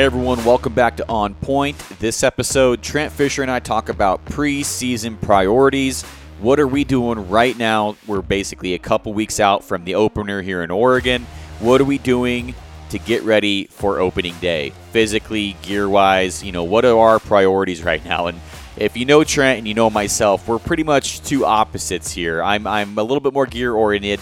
Hey everyone, welcome back to On Point. This episode, Trent Fisher and I talk about preseason priorities. What are we doing right now? We're basically a couple weeks out from the opener here in Oregon. What are we doing to get ready for opening day? Physically, gear wise, you know, what are our priorities right now? And if you know Trent and you know myself, we're pretty much two opposites here. I'm, I'm a little bit more gear oriented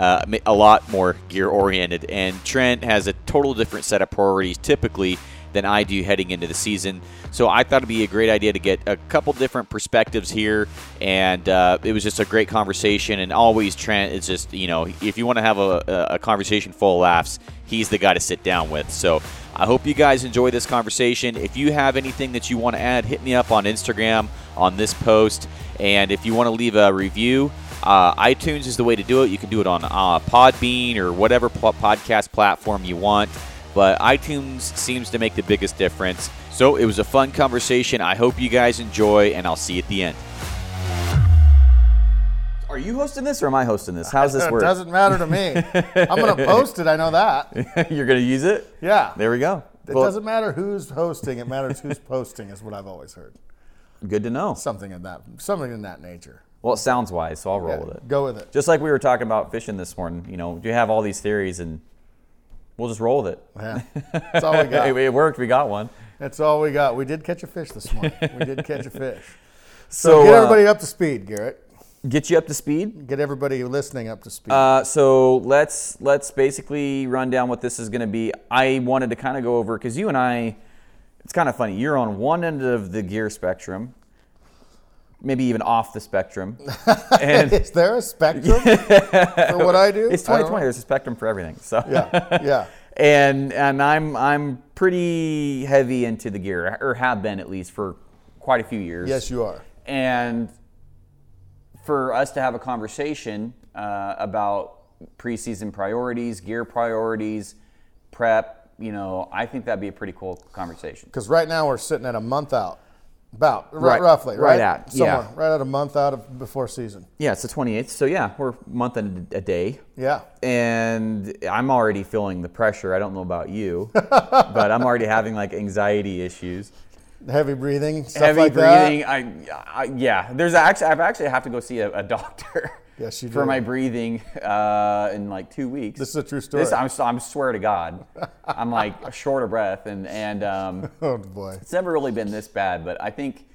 uh, a lot more gear oriented. And Trent has a total different set of priorities typically than I do heading into the season. So I thought it'd be a great idea to get a couple different perspectives here. And uh, it was just a great conversation. And always, Trent is just, you know, if you want to have a, a conversation full of laughs, he's the guy to sit down with. So I hope you guys enjoy this conversation. If you have anything that you want to add, hit me up on Instagram on this post. And if you want to leave a review, uh, iTunes is the way to do it. You can do it on uh, Podbean or whatever podcast platform you want, but iTunes seems to make the biggest difference. So it was a fun conversation. I hope you guys enjoy, and I'll see you at the end. Are you hosting this or am I hosting this? How's this work? It doesn't matter to me. I'm going to post it. I know that. You're going to use it? Yeah. There we go. It well, doesn't matter who's hosting. It matters who's posting. Is what I've always heard. Good to know. Something in that. Something in that nature. Well, it sounds wise, so I'll roll Yeah, with it. Go with it. Just like we were talking about fishing this morning, you know, you have all these theories and we'll just roll with it. Yeah. That's all we got. it, it worked. We got one. That's all we got. We did catch a fish this morning. We did catch a fish. So, So get uh, everybody up to speed, Garrett. get you up to speed. Get everybody listening up to speed. Uh, so let's let's basically run down what this is going to be. I wanted to kind of go over because you and I, it's kind of funny. You're on one end of the gear spectrum, maybe even off the spectrum, and Is there a spectrum for what I do? it's I don't 2020. There's a spectrum for everything. So. Yeah, yeah. and and I'm I'm pretty heavy into the gear, or have been at least for quite a few years. Yes, you are. And for us to have a conversation uh, about preseason priorities, gear priorities, prep, you know, I think that'd be a pretty cool conversation. Because right now we're sitting at a month out, about Right- roughly, right right? at, Somewhere, yeah. right at a month out of before season. Yeah, it's the 28th. So yeah, we're a month and a day. Yeah. And I'm already feeling the pressure. I don't know about you, but I'm already having like anxiety issues. Heavy breathing, stuff heavy like breathing. I, I yeah. There's actually I've actually have to go see a, a doctor. Yes, for my breathing uh, in like two weeks. This is a true story. This, I'm, I'm swear to God, I'm like short of breath, and and um. Oh boy. it's never really been this bad. But I think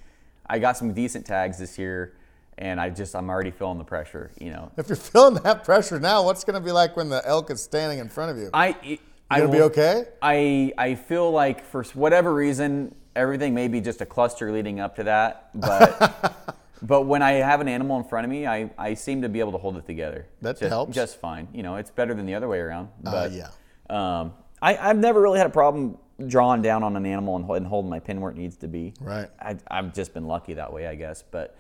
I got some decent tags this year, and I just I'm already feeling the pressure. You know, If you're feeling that pressure now, what's going to be like when the elk is standing in front of you? I I gonna be okay? I I feel like for whatever reason, everything may be just a cluster leading up to that, but. But when I have an animal in front of me, I, I seem to be able to hold it together. That just, helps. Just fine. You know, it's better than the other way around. But yeah. um, I, I've never really had a problem drawing down on an animal and, and holding my pin where it needs to be. Right. I, I've just been lucky that way, I guess. But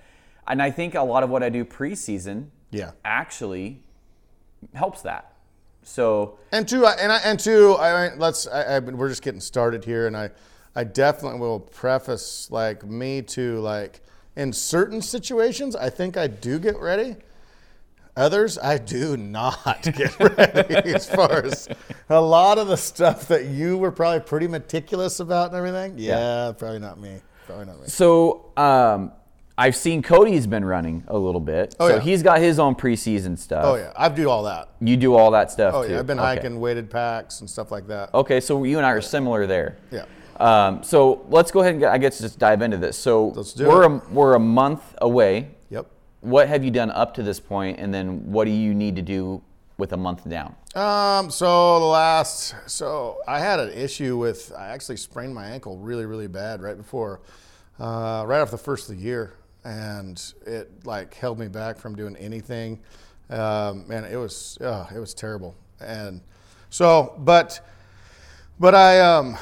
and I think a lot of what I do preseason Yeah. actually helps that. So And two, and I, and two, I let's. I, I, we're just getting started here, and I, I definitely will preface like me to like in certain situations, I think I do get ready. Others, I do not get ready. as far as a lot of the stuff that you were probably pretty meticulous about and everything. Yeah, probably not me. Probably not me. So um, I've seen Cody's been running a little bit. Oh, so yeah. he's got his own preseason stuff. Oh yeah, I do all that. You do all that stuff Oh too. yeah, I've been Okay. hiking weighted packs and stuff like that. Okay, so you and I are similar there. Yeah. Um, so let's go ahead and get, I guess just dive into this. So Let's do we're. A, we're a month away. Yep. What have you done up to this point, and then what do you need to do with a month down? Um, so the last, so I had an issue with, I actually sprained my ankle really, really bad right before, uh, right after the first of the year. And it like held me back from doing anything. Um, and it was, uh, it was terrible. And so, but, but I, um,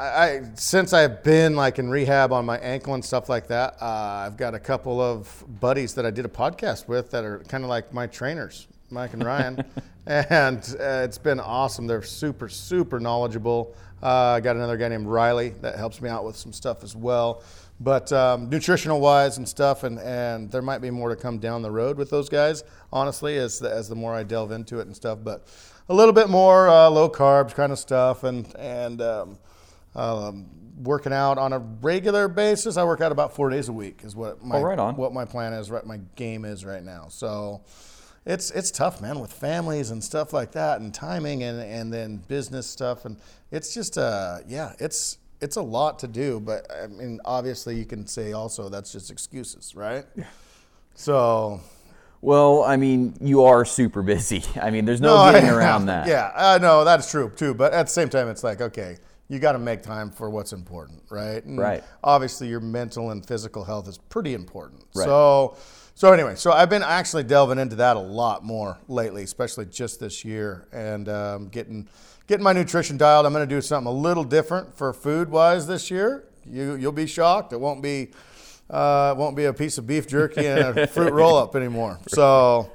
I, I since I've been like in rehab on my ankle and stuff like that, uh, I've got a couple of buddies that I did a podcast with that are kind of like my trainers, Mike and Ryan, and uh, it's been awesome. They're super, super knowledgeable. Uh, I got another guy named Riley that helps me out with some stuff as well. But um, nutritional wise and stuff, and, and there might be more to come down the road with those guys, honestly, as the, as the more I delve into it and stuff. But a little bit more uh, low carbs kind of stuff, and and um, Um, working out on a regular basis, I work out about four days a week. Is what my Oh, right on. what my plan is. What my game is right now. So it's it's tough, man, with families and stuff like that, and timing, and and then business stuff, and it's just uh yeah, it's it's a lot to do. But I mean, obviously, you can say also that's just excuses, right? Yeah. So Well, I mean, you are super busy. I mean, there's no, I getting am. around that. Yeah, uh, no, that's true too. But at the same time, it's like okay, you got to make time for what's important, right? And Right. Obviously, your mental and physical health is pretty important. Right. So, so anyway, so I've been actually delving into that a lot more lately, especially just this year, and um, getting getting my nutrition dialed. I'm going to do something a little different for food wise this year. You you'll be shocked. It won't be. Uh, it won't be a piece of beef jerky and a fruit roll up anymore. So,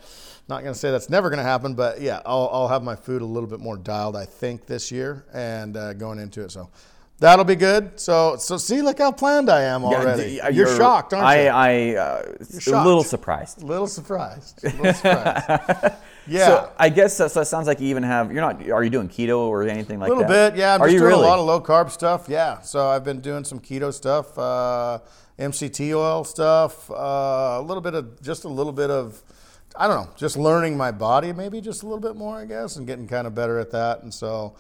not going to say that's never going to happen, but yeah, I'll, I'll have my food a little bit more dialed, I think, this year and uh, going into it. So, that'll be good. So, so see, look how planned I am already. Yeah, You're, shocked, aren't I, you? I, uh, a little surprised. a little surprised. A little surprised. yeah. So I guess that, so that sounds like you even have. You're not. Are you doing keto or anything like that? A little that? bit, yeah. I'm Are just you doing really? a lot of low carb stuff. Yeah. So I've been doing some keto stuff, uh, MCT oil stuff, uh, a little bit of just a little bit of, I don't know, just learning my body maybe just a little bit more, I guess, and getting kind of better at that. And so,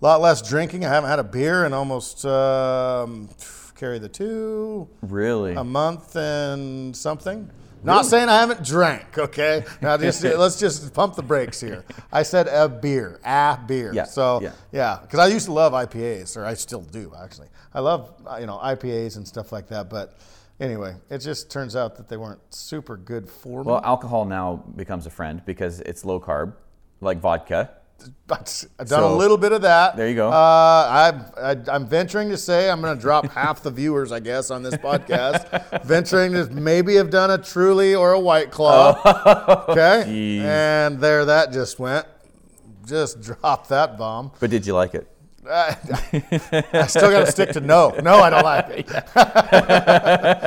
a lot less drinking. I haven't had a beer in almost um, carry the two really? a month and something. Not saying I haven't drank, okay? Now just let's just pump the brakes here. I said a beer, a beer. Yeah, So yeah. yeah, because I used to love IPAs, or I still do actually. I love you know IPAs and stuff like that, but anyway, it just turns out that they weren't super good for me. well, alcohol now becomes a friend because it's low carb, like vodka. But I've done a little bit of that. there you go. Uh, I, I, I'm venturing to say I'm going to drop half the viewers, I guess, on this podcast. venturing to maybe have done a Truly or a White Claw. okay, Jeez. and there that just went. Just drop that bomb. But did you like it? I, I still got to stick to no. No, I don't like it.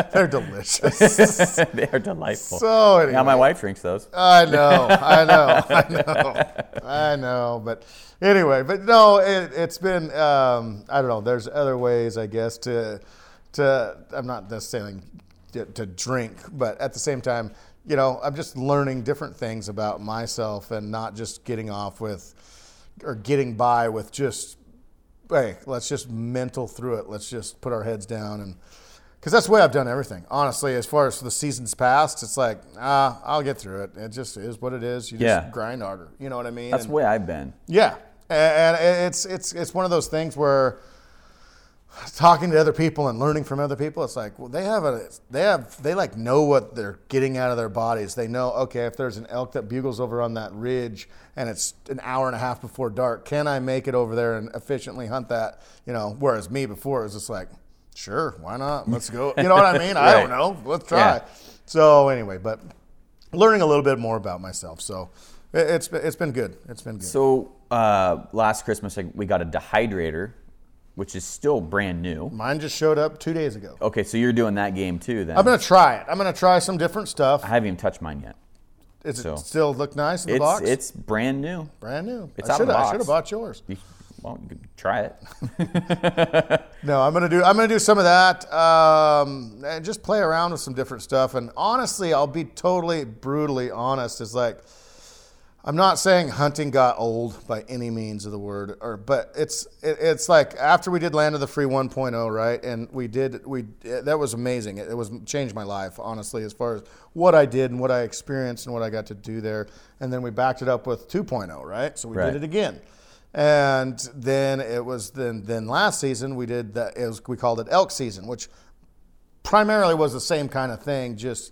They're delicious. they are delightful. So anyway. now my wife drinks those. I know, I know, I know, I know. But anyway, but no, it, it's been. Um, I don't know. There's other ways, I guess, to to. I'm not necessarily to, to drink, but at the same time, you know, I'm just learning different things about myself and not just getting off with or getting by with just. Hey, let's just mental through it. Let's just put our heads down and because that's the way I've done everything. Honestly, as far as the seasons past, it's like, ah, I'll get through it. It just is what it is. You just Yeah. grind harder. You know what I mean? That's And- the way I've been. yeah, and and it's it's it's one of those things where talking to other people and learning from other people, it's like well, they have a they have they like know what they're getting out of their bodies. They know okay if there's an elk that bugles over on that ridge and it's an hour and a half before dark, can I make it over there and efficiently hunt that? You know, whereas me before it was just like, sure, why not? Let's go. You know what I mean? I don't know. Let's try. Yeah. So anyway, but learning a little bit more about myself. So it- it's been, good. It's been good. So uh, last Christmas we got a dehydrator, which is still brand new. Mine just showed up two days ago. Okay, so you're doing that game too then. I'm gonna try it. I'm gonna try some different stuff. I haven't even touched mine yet. Does it still look nice in the It's box? it's brand new. brand new. it's I out of should the I box. should have bought yours. You, well, you try it. No, I'm gonna do. I'm gonna do some of that. Um, and just play around with some different stuff. And honestly, I'll be totally brutally honest. Is like, I'm not saying hunting got old by any means of the word, or but it's it, it's like after we did Land of the Free 1.0, right? And we did we that was amazing. It, it was changed my life honestly as far as what I did and what I experienced and what I got to do there. And then we backed it up with 2.0, right? So we Right. did it again. And then it was then then last season we did that it was, we called it elk season, which primarily was the same kind of thing, just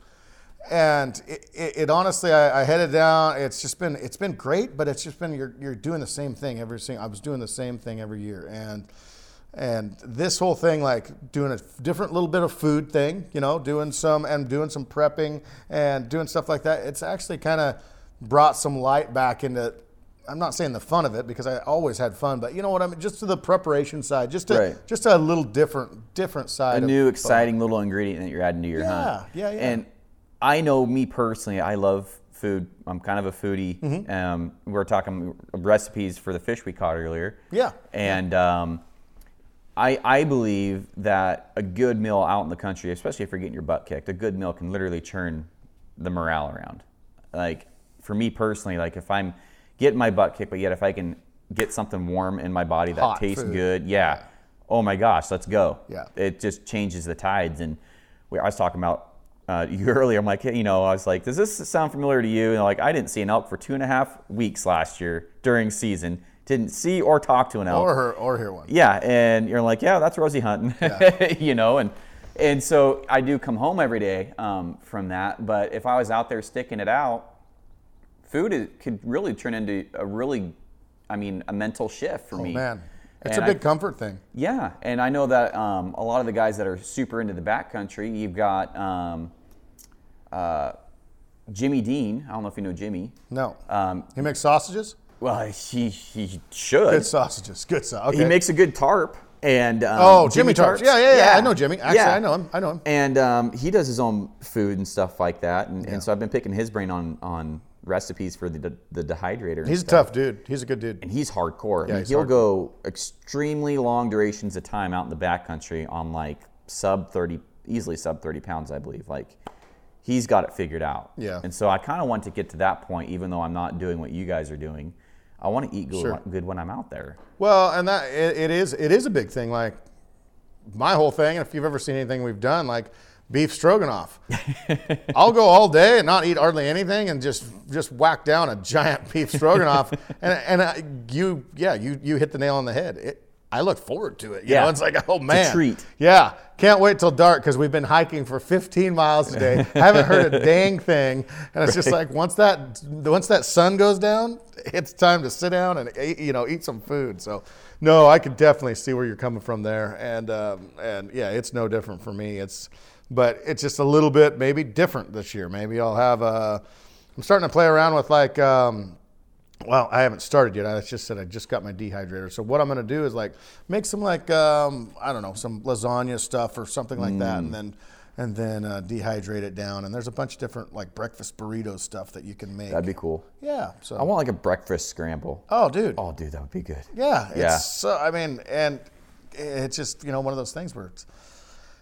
and it, it, it honestly I, I headed down. It's just been it's been great, but it's just been you're you're doing the same thing every single. I was doing the same thing every year, and and this whole thing like doing a different little bit of food thing, you know, doing some and doing some prepping and doing stuff like that. It's actually kind of brought some light back into. I'm not saying the fun of it because I always had fun, but you know what I mean. Just to the preparation side, just to, Right. just a little different different side. a new fun. exciting little ingredient that you're adding to your Yeah, hunt. yeah, yeah. And I know me personally, I love food. I'm kind of a foodie. Mm-hmm. Um, we were talking recipes for the fish we caught earlier. Yeah. And um, I, I believe that a good meal out in the country, especially if you're getting your butt kicked, a good meal can literally turn the morale around. Like for me personally, like if I'm getting my butt kicked, but yet if I can get something warm in my body that Hot tastes food. good, yeah. Oh my gosh, let's go. Yeah. It just changes the tides. And we, I was talking about uh, you earlier. I'm like, hey, you know, I was like, does this sound familiar to you? And like, I didn't see an elk for two and a half weeks last year during season. Didn't see or talk to an elk. Or her, or hear one. Yeah, and you're like, yeah, that's Rosie hunting, you know, and and so I do come home every day um, from that. But if I was out there sticking it out, food is, could really turn into a really, I mean, a mental shift for Oh me. man, it's And a I- big comfort thing. yeah, and I know that um, a lot of the guys that are super into the backcountry, you've got um, uh, Jimmy Dean. I don't know if you know Jimmy. No, Um, he makes sausages. well, he he should. Good sausages. Good sausages. Okay. He makes a good tarp. And um, Oh, Jimmy Tarps. Yeah, yeah, yeah. I know Jimmy. Actually, Yeah. I know him. I know him. And um, he does his own food and stuff like that. And, and so I've been picking his brain on on recipes for the the dehydrator. He's a tough dude. He's a good dude. And he's hardcore. I Yeah, mean, he's he'll hardcore. go extremely long durations of time out in the backcountry on like sub 30, easily sub 30 pounds, I believe. Like he's got it figured out. Yeah. And so I kind of want to get to that point, even though I'm not doing what you guys are doing. I want to eat good, Sure. good when I'm out there. Well, and that it, it is it is a big thing. Like my whole thing, and if you've ever seen anything we've done, like beef stroganoff, I'll go all day and not eat hardly anything, and just just whack down a giant beef stroganoff, and and uh, you yeah you you hit the nail on the head. It, I look forward to it. You Yeah. know, it's like oh man, treat. Yeah, can't wait till dark because we've been hiking for 15 miles today. I haven't heard a dang thing, and it's just like once that once that sun goes down, it's time to sit down and eat, you know eat some food. So, no, I could definitely see where you're coming from there, and um, and yeah, it's no different for me. It's but it's just a little bit maybe different this year. Maybe I'll have a. I'm starting to play around with like. Um, well, I haven't started yet. I just said I just got my dehydrator. So what I'm going to do is like make some like um, I don't know some lasagna stuff or something like that, Mm. and then and then uh, dehydrate it down. And there's a bunch of different like breakfast burrito stuff that you can make. That'd be cool. yeah. So I want like a breakfast scramble. oh, dude. Oh, dude, that would be good. Yeah. It's Yeah. So I mean, and it's just you know one of those things where it's.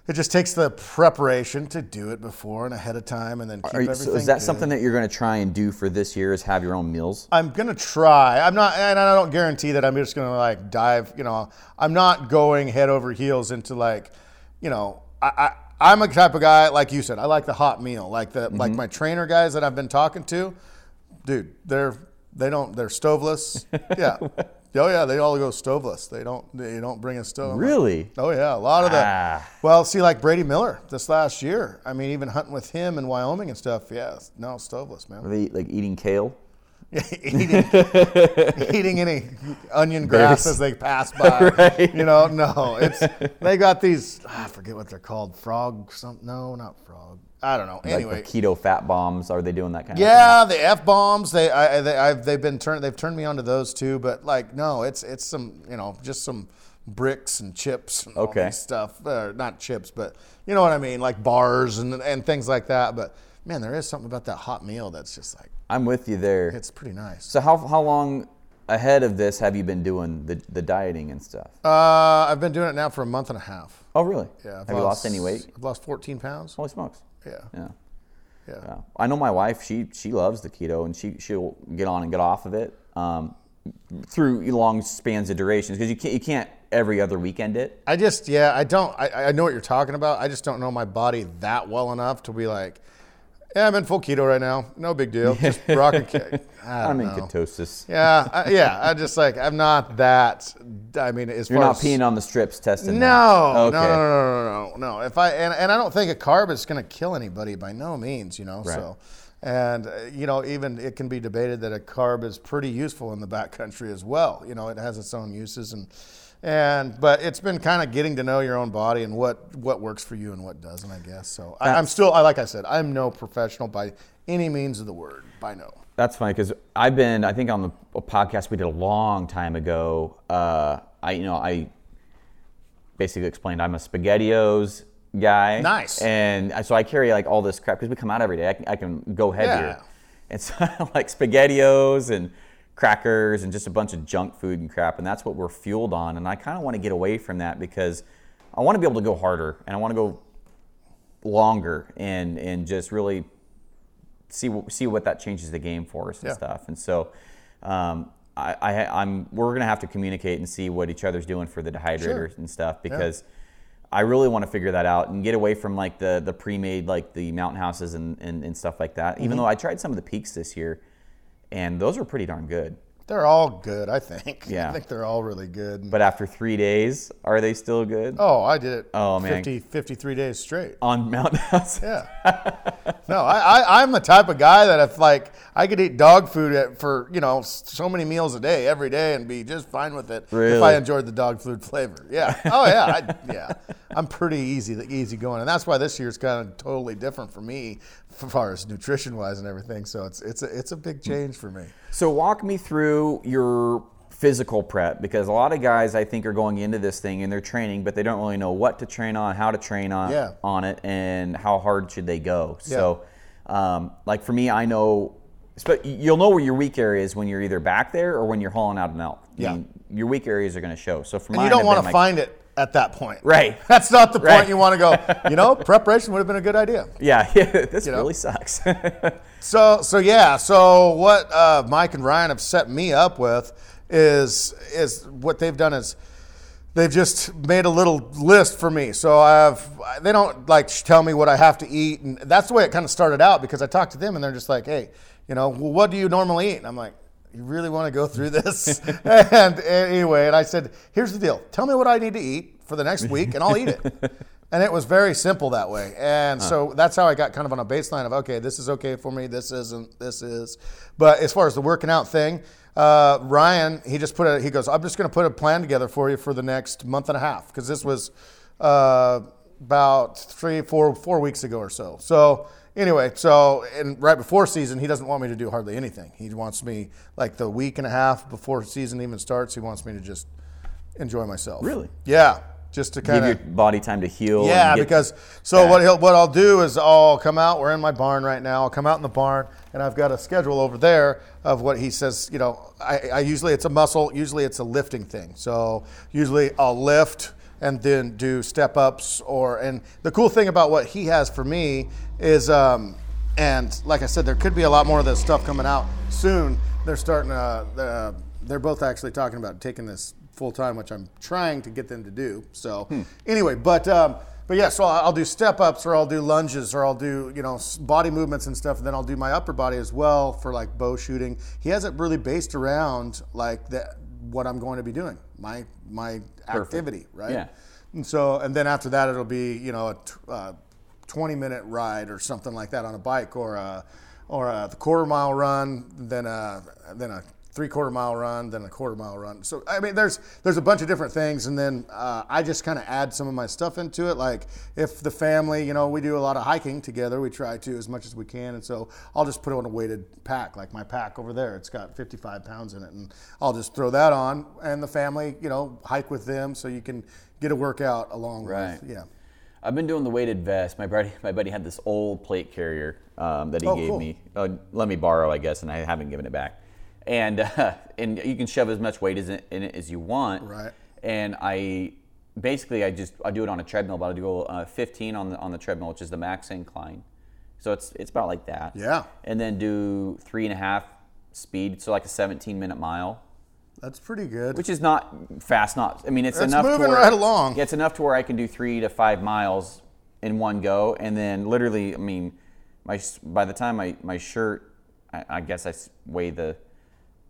It just takes the preparation to do it before and ahead of time, and then keep you, everything. so is that good. something that you're going to try and do for this year? Is have your own meals? I'm gonna try. I'm not, and I don't guarantee that I'm just gonna like dive. You know, I'm not going head over heels into like, you know, I, I I'm a type of guy like you said. I like the hot meal, like the like mm-hmm. my trainer guys that I've been talking to. Dude, they're they don't they're stoveless. Yeah. Oh yeah, they all go stoveless. They don't they don't bring a stove. Really? Oh yeah, a lot of the. Ah. Well, see, like Brady Miller this last year. I mean, even hunting with him in Wyoming and stuff. Yeah, no stoveless, man Are they like eating kale? eating, eating any onion grass as they pass by. Right. You know, no, it's they got these. I forget what they're called. Frog, some no, not frog. I don't know. Anyway, like keto fat bombs. Are they doing that kind of yeah, the f bombs. They, I, they, I've, they've been turned. They've turned me on to those too. But like, no, it's it's some, you know, just some bricks and chips and Okay. stuff. Uh, not chips, but you know what I mean, like bars and and things like that. But man, there is something about that hot meal that's just like I'm with you there. it's pretty nice. So how how long ahead of this have you been doing the, the dieting and stuff? Uh, I've been doing it now for a month and a half. Oh really? Yeah. I've have you lost any weight? I've lost 14 pounds. Holy smokes! Yeah. Yeah. Yeah. Yeah. I know my wife. She she loves the keto, and she she'll get on and get off of it um, through long spans of durations because you can't you can't every other weekend it. I just, yeah, I don't, I, I know what you're talking about. I just don't know my body that well enough to be like, yeah, I'm in full keto right now. No big deal. Just rock and kick. I I'm in ketosis. Yeah, I, yeah. I just like, I'm not that, I mean, as You're far not as, peeing on the strips testing. No, that. no, no, no, no, no, no. If I and, and I don't think a carb is going to kill anybody by no means, you know. Right. So, and uh, you know, even it can be debated that a carb is pretty useful in the backcountry as well. You know, it has its own uses and and but it's been kind of getting to know your own body and what what works for you and what doesn't, I guess. So I, I'm still, I like I said, I'm no professional by any means of the word, by no. That's funny because I've been, I think on the a podcast we did a long time ago. Uh, I, you know, I basically explained I'm a SpaghettiOs guy. Nice. And so I carry like all this crap because we come out every day. I can, I can go heavier. Yeah. And so like SpaghettiOs and crackers and just a bunch of junk food and crap, and that's what we're fueled on. And I kind of want to get away from that because I want to be able to go harder and I want to go longer and and just really see see what that changes the game for us and Yeah. stuff. And so. Um, I, I, I'm. We're gonna have to communicate and see what each other's doing for the dehydrators and stuff because I really want to figure that out and get away from like the the pre-made like the mountain houses and, and, and stuff like that. Mm-hmm. Even though I tried some of the peaks this year, and those were pretty darn good. They're all good, I think. Yeah. I think they're all really good. But after three days, are they still good oh, I did it Oh, man. 50, 53 days straight. on mountain House? Yeah. no, I, I, I'm the type of guy that if like I could eat dog food at, for you know so many meals a day every day and be just fine with it if I enjoyed the dog food flavor. Yeah. Oh yeah. I, yeah. I'm pretty easy easy going, and that's why this year's kind of totally different for me, as far as nutrition wise and everything. So it's it's a it's a big hmm. change for me. So walk me through your physical prep because a lot of guys I think are going into this thing and they're training, but they don't really know what to train on, how to train on Yeah. on it, and how hard should they go. So, um, like for me, I know. You'll know where your weak area is when you're either back there or when you're hauling out an elk. I Yeah. mean, your weak areas are going to show. So for And mine, you don't want to like- find it at that point. Right. That's not the point Right. you want to go. You know, preparation would have been a good idea. Yeah, yeah this know? really sucks. So so yeah. So what uh, Mike and Ryan have set me up with is is what they've done is they've just made a little list for me. So I've they don't like tell me what I have to eat, and that's the way it kind of started out because I talked to them and they're just like, hey, you know, well, what do you normally eat? And I'm like. You really want to go through this? and anyway, and I said, here's the deal. Tell me what I need to eat for the next week, and I'll eat it. And it was very simple that way. And so that's how I got kind of on a baseline of, okay, this is okay for me, this isn't, this is. But as far as the working out thing, uh, Ryan, he just put a, he goes, I'm just going to put a plan together for you for the next month and a half. Because this was uh, about three, four, four weeks ago or so. So anyway, so, and right before season, he doesn't want me to do hardly anything. He wants me, like the week and a half before season even starts, he wants me to just enjoy myself. Really? Yeah. Just to kind of Give your body time to heal. yeah, and get- because so what he'll, what I'll do is I'll come out. We're in my barn right now. I'll come out in the barn, and I've got a schedule over there of what he says. You know, I, I usually it's a muscle. Usually it's a lifting thing. So usually I'll lift and then do step ups or and the cool thing about what he has for me is um, and like I said, there could be a lot more of this stuff coming out soon. They're starting to. Uh, they're both actually talking about taking this full time, which I'm trying to get them to do. So anyway, but um, but yeah, so I'll do step ups or I'll do lunges or I'll do you know body movements and stuff. And then I'll do my upper body as well for like bow shooting. He has it really based around like that what I'm going to be doing my my activity, right? Yeah. And so and then after that it'll be you know a t- uh, 20 minute ride or something like that on a bike or a or a quarter mile run, then a then a three quarter mile run, then a quarter mile run. So I mean, there's there's a bunch of different things, and then uh, I just kind of add some of my stuff into it. Like if the family, you know, we do a lot of hiking together, we try to as much as we can, and so I'll just put on a weighted pack, like my pack over there. It's got 55 pounds in it, and I'll just throw that on, and the family, you know, hike with them, so you can get a workout along Right. with, yeah. I've been doing the weighted vest. My buddy, my buddy had this old plate carrier um, that he Oh, gave cool. me. Uh, let me borrow, I guess, and I haven't given it back. And uh, and you can shove as much weight as it, in it as you want. Right. And I basically I just I do it on a treadmill, but I do uh, 15 on the on the treadmill, which is the max incline. So it's it's about like that. Yeah. And then do three and a half speed, so like a 17 minute mile That's pretty good. which is not fast. Not I mean, it's That's enough. moving to where, right along. Yeah, it's enough to where I can do three to five miles in one go, and then literally, I mean, my by the time my my shirt, I, I guess I weigh the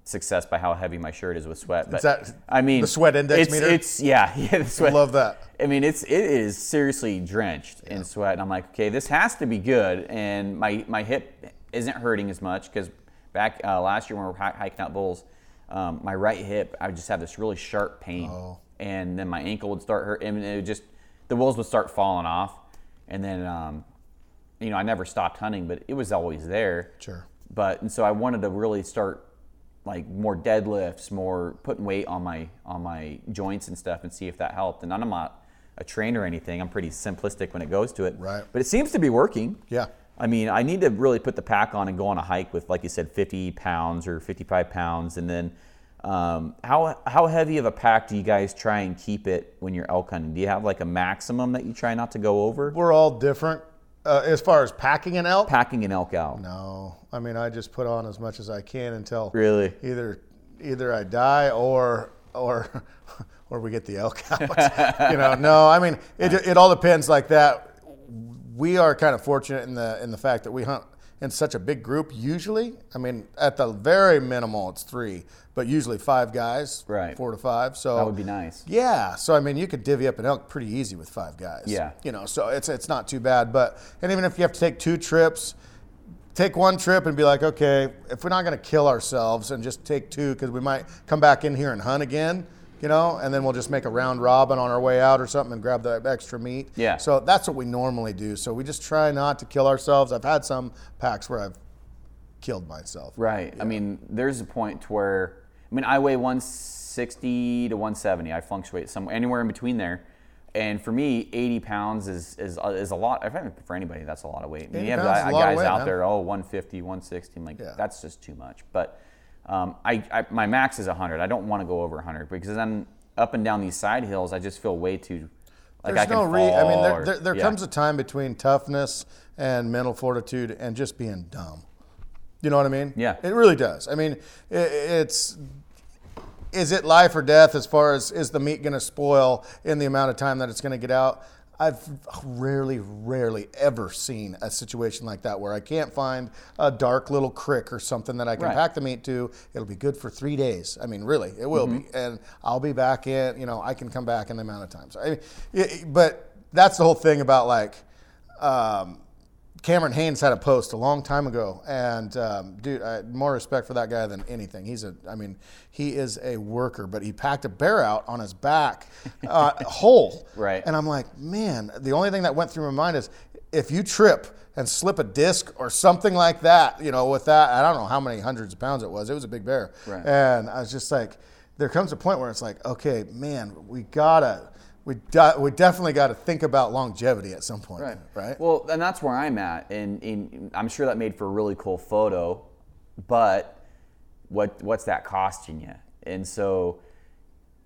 success by how heavy my shirt is with sweat. But that I mean, the sweat index it's, meter? It's yeah, yeah. The sweat. Love that. I mean, it's it is seriously drenched in sweat, and I'm like, okay, this has to be good. And my my hip isn't hurting as much because back uh, last year when we were hi- hiking out bulls, um, my right hip I would just have this really sharp pain, Oh. and then my ankle would start hurt, and it would just the wolves would start falling off, and then um, you know I never stopped hunting, but it was always there. Sure. But and so I wanted to really start like more deadlifts, more putting weight on my on my joints and stuff, and see if that helped. And I'm not a trainer or anything. I'm pretty simplistic when it goes to it. Right. But it seems to be working. Yeah. I mean, I need to really put the pack on and go on a hike with, like you said, 50 pounds or 55 pounds. And then, um, how how heavy of a pack do you guys try and keep it when you're elk hunting? Do you have like a maximum that you try not to go over? We're all different uh, as far as packing an elk. Packing an elk out. No, I mean I just put on as much as I can until Really? either either I die or or or we get the elk out. you know, no, I mean it, it all depends like that. We are kind of fortunate in the in the fact that we hunt in such a big group. Usually, I mean, at the very minimal, it's three, but usually five guys, Right. four to five. So That would be nice. yeah, so I mean, you could divvy up an elk pretty easy with five guys. Yeah. you know, so it's it's not too bad. But and even if you have to take two trips, take one trip and be like, okay, if we're not going to kill ourselves and just take two because we might come back in here and hunt again, you know, and then we'll just make a round robin on our way out or something and grab the extra meat. Yeah. So that's what we normally do. So we just try not to kill ourselves. I've had some packs where I've killed myself. Right. I mean, there's a point to where I mean, I weigh 160 to 170. I fluctuate somewhere anywhere in between there. And for me, 80 pounds is is, uh, is a lot. I think for anybody, that's a lot of weight. I mean, 80 you have guys weight, out man. there, oh, 150, 160. I'm like, Yeah. that's just too much. But um, I, I my max is 100. I don't want to go over 100 because then up and down these side hills, I just feel way too like There's I no re- I mean, there, or- there, there yeah. comes a time between toughness and mental fortitude and just being dumb. You know what I mean? Yeah. It really does. I mean, i it's is it life or death as far as is the meat going to spoil in the amount of time that it's going to get out? I've rarely, rarely ever seen a situation like that where I can't find a dark little crick or something that I can Right. pack the meat to. It'll be good for three days. I mean, really, it will be, and I'll be back in. You know, I can come back in the amount of times. I mean, but that's the whole thing about like. Um, Cameron Hanes had a post a long time ago, and um, dude, I more respect for that guy than anything. He's a, I mean, he is a worker, but he packed a bear out on his back, uh, whole. Right. And I'm like, man, the only thing that went through my mind is if you trip and slip a disc or something like that, you know, with that, I don't know how many hundreds of pounds it was. It was a big bear. Right. And I was just like, there comes a point where it's like, okay, man, we gotta, we, de- we definitely got to think about longevity at some point. Right. Right. Well, and that's where I'm at, and, and I'm sure that made for a really cool photo, but what what's that costing you? And so,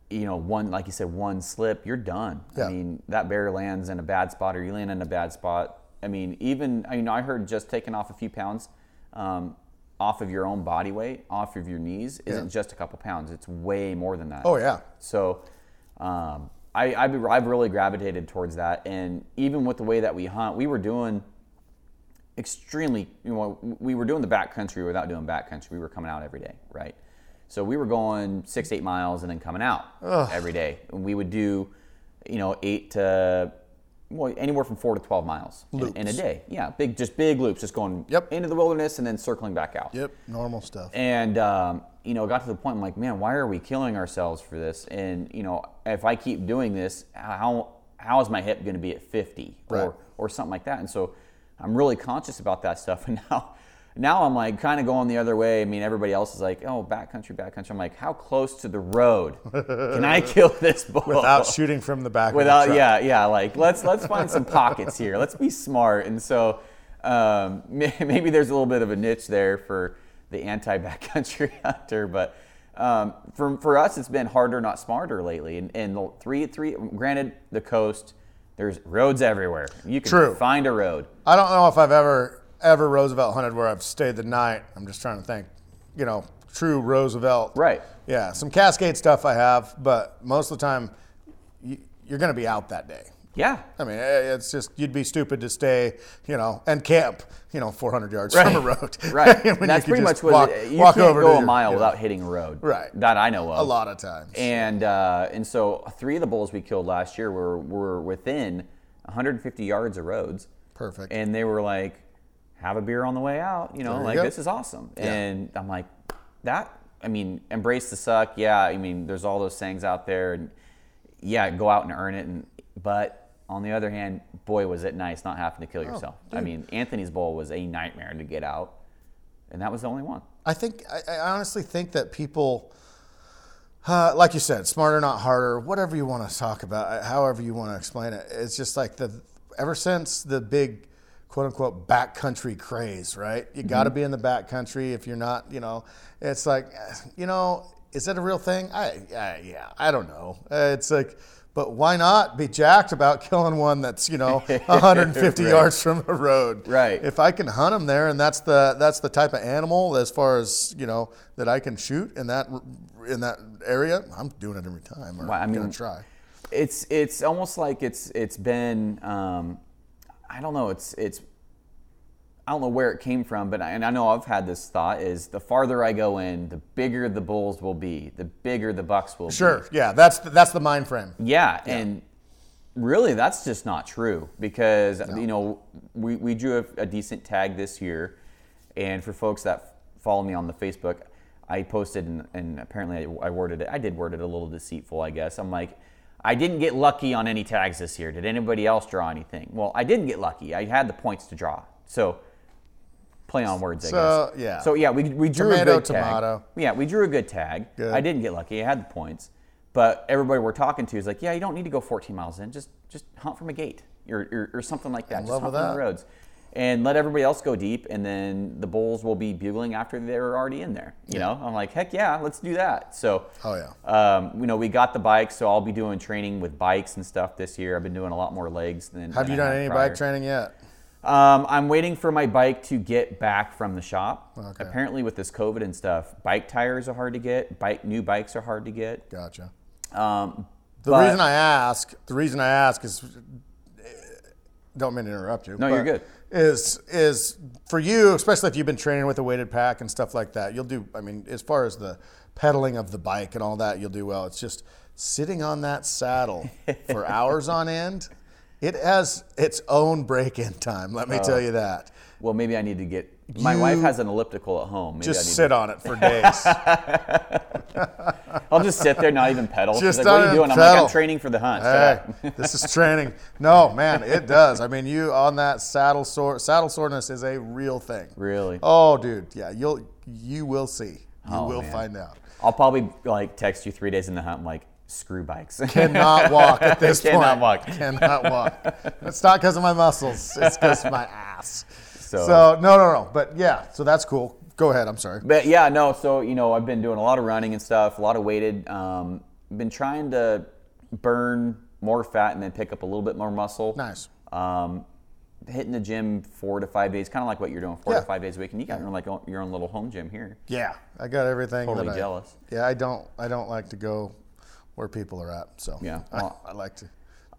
you know, one like you said, one slip, you're done. Yeah. I mean, that bear lands in a bad spot, or you land in a bad spot. I mean, even I mean, I heard just taking off a few pounds. Um, off of your own body weight, off of your knees, isn't just a couple pounds. It's way more than that. Oh, yeah. So um, I, I've, I've really gravitated towards that. And even with the way that we hunt, we were doing extremely, you know, we were doing the backcountry without doing backcountry. We were coming out every day, right? So we were going six, eight miles and then coming out every day. And we would do, you know, eight to, well, anywhere from four to 12 miles in, in a day. Yeah, big, just big loops, just going Yep. into the wilderness and then circling back out. Yep. Normal stuff. And um, you know, got to the point I'm like, man, why are we killing ourselves for this? And you know, if I keep doing this, how how is my hip going to be at 50 Right. or or something like that? And so I'm really conscious about that stuff. And now now I'm like kind of going the other way. I mean, everybody else is like, oh, backcountry, backcountry. I'm like, how close to the road can I kill this bull Without shooting from the back. without the yeah yeah like let's let's find some pockets here let's be smart and so um, maybe there's a little bit of a niche there for the anti backcountry hunter but um, for, for us it's been harder not smarter lately and, and the three three granted the coast there's roads everywhere you can True. find a road I don't know if I've ever ever Roosevelt hunted where I've stayed the night. I'm just trying to think. You know, true Roosevelt. right Yeah, some Cascade stuff I have, but most of the time, you, you're going to be out that day. yeah I mean, eh, it's just you'd be stupid to stay, you know, and camp, you know, 400 yards from a road. right that's pretty much what walk, it, you walk can't go a your- mile you know, without hitting a road Right. that i know of a lot of times. And uh, and so three of the bulls we killed last year were were within 150 yards of roads. Perfect. And they were like, "Have a beer on the way out," you know, There like this is awesome. And I'm like, that. I mean, embrace the suck. Yeah, I mean, there's all those sayings out there, and yeah, go out and earn it. And but on the other hand, boy, was it nice not having to kill Oh, yourself. I mean, Anthony's Bowl was a nightmare to get out, and that was the only one. I think I, I honestly think that people, uh, like you said, smarter not harder. Whatever you want to talk about, however you want to explain it, it's just like the ever since the big quote unquote backcountry craze, right? You got to be in the backcountry if you're not, you know. It's like, you know, is that a real thing? I, I yeah, I don't know. Uh, it's like, but why not be jacked about killing one that's you know 150 Right. yards from the road? Right. If I can hunt them there, and that's the that's the type of animal as far as you know that I can shoot in that in that area, I'm doing it every time. Or Well, I I'm gonna mean, try. it's it's almost like it's it's been um, I don't know it's it's I don't know where it came from, but I, and I know I've had this thought is the farther I go in, the bigger the bulls will be, the bigger the bucks will be. Sure. Yeah. That's the, that's the mind frame. Yeah, and really, that's just not true because you know we, we drew a, a decent tag this year, and for folks that follow me on the Facebook, I posted and, and apparently I, I worded it. I did word it a little deceitful, I guess. I'm like, I didn't get lucky on any tags this year. Did anybody else draw anything? Well, I didn't get lucky. I had the points to draw, so play on words, I So, guess. yeah. So yeah, we, we drew Tomato, a good tag. tomato. Yeah, we drew a good tag. Good. I didn't get lucky. I had the points. But everybody we're talking to is like, yeah, you don't need to go 14 miles in. Just just hunt from a gate or, or, or something like that. Just love hunt from the roads. And let everybody else go deep, and then the bulls will be bugling after they're already in there. You know, I'm like, heck yeah, let's do that. So, Oh, yeah. um, you know, we got the bikes, so I'll be doing training with bikes and stuff this year. I've been doing a lot more legs than. Have than you done any prior. bike training yet? Um, I'm waiting for my bike to get back from the shop. Okay. Apparently, with this COVID and stuff, bike tires are hard to get. Bike new bikes are hard to get. Gotcha. Um, The but- reason I ask, the reason I ask is, don't mean to interrupt you. No, you're good. Is is for you, especially if you've been training with a weighted pack and stuff like that. You'll do. I mean, as far as the pedaling of the bike and all that, you'll do well. It's just sitting on that saddle for hours on end. It has its own break-in time. Let me Oh. tell you that. well, maybe I need to get. My You- wife has an elliptical at home. Maybe I Just sit on it for days. I'll just sit there, not even pedal. She's Just like, what are you doing? I'm like, pedal. I'm training for the hunt. Hey, this is training. No, man, it does. I mean, you on that saddle sore saddle soreness is a real thing. Really? Oh, dude, yeah, you'll you will see. You Oh, will man. find out. I'll probably like text you three days in the hunt. I'm like, screw bikes. Cannot walk at this point. Cannot walk. Cannot walk. It's not because of my muscles. It's because of my ass. So- So, no, no, no. But yeah, so that's cool. Go ahead. I'm sorry. But yeah, no. So you know, I've been doing a lot of running and stuff, a lot of weighted. Um, been trying to burn more fat and then pick up a little bit more muscle. Nice. Um, hitting the gym four to five days, kind of like what you're doing, four Yeah. to five days a week, and you got your own, like your own little home gym here. Yeah, I got everything. Totally that I- jealous. Yeah, I don't. I don't like to go where people are at. So Yeah, I, well- I like to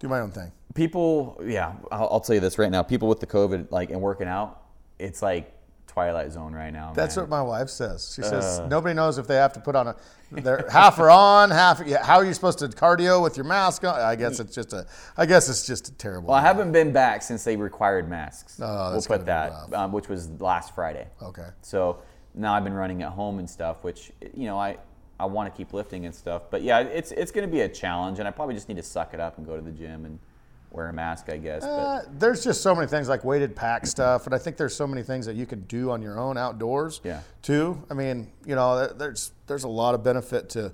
do my own thing. People, yeah, I'll, I'll tell you this right now. People with the COVID, like and working out, it's like twilight zone right now. That's man. what my wife says. She says Uh. nobody knows if they have to put on a. They're half are on, half. Yeah, how are you supposed to cardio with your mask on? I guess it's just a. I guess it's just a terrible. Well, I haven't been back since they required masks. Oh, we'll put that, um, which was last Friday. Okay. So now I've been running at home and stuff, which you know I I want to keep lifting and stuff. But yeah, it's it's going to be a challenge, and I probably just need to suck it up and go to the gym and wear a mask, I guess. Uh, there's just so many things like weighted pack stuff, and I think there's so many things that you can do on your own outdoors. Yeah. Too. I mean, you know, there's there's a lot of benefit to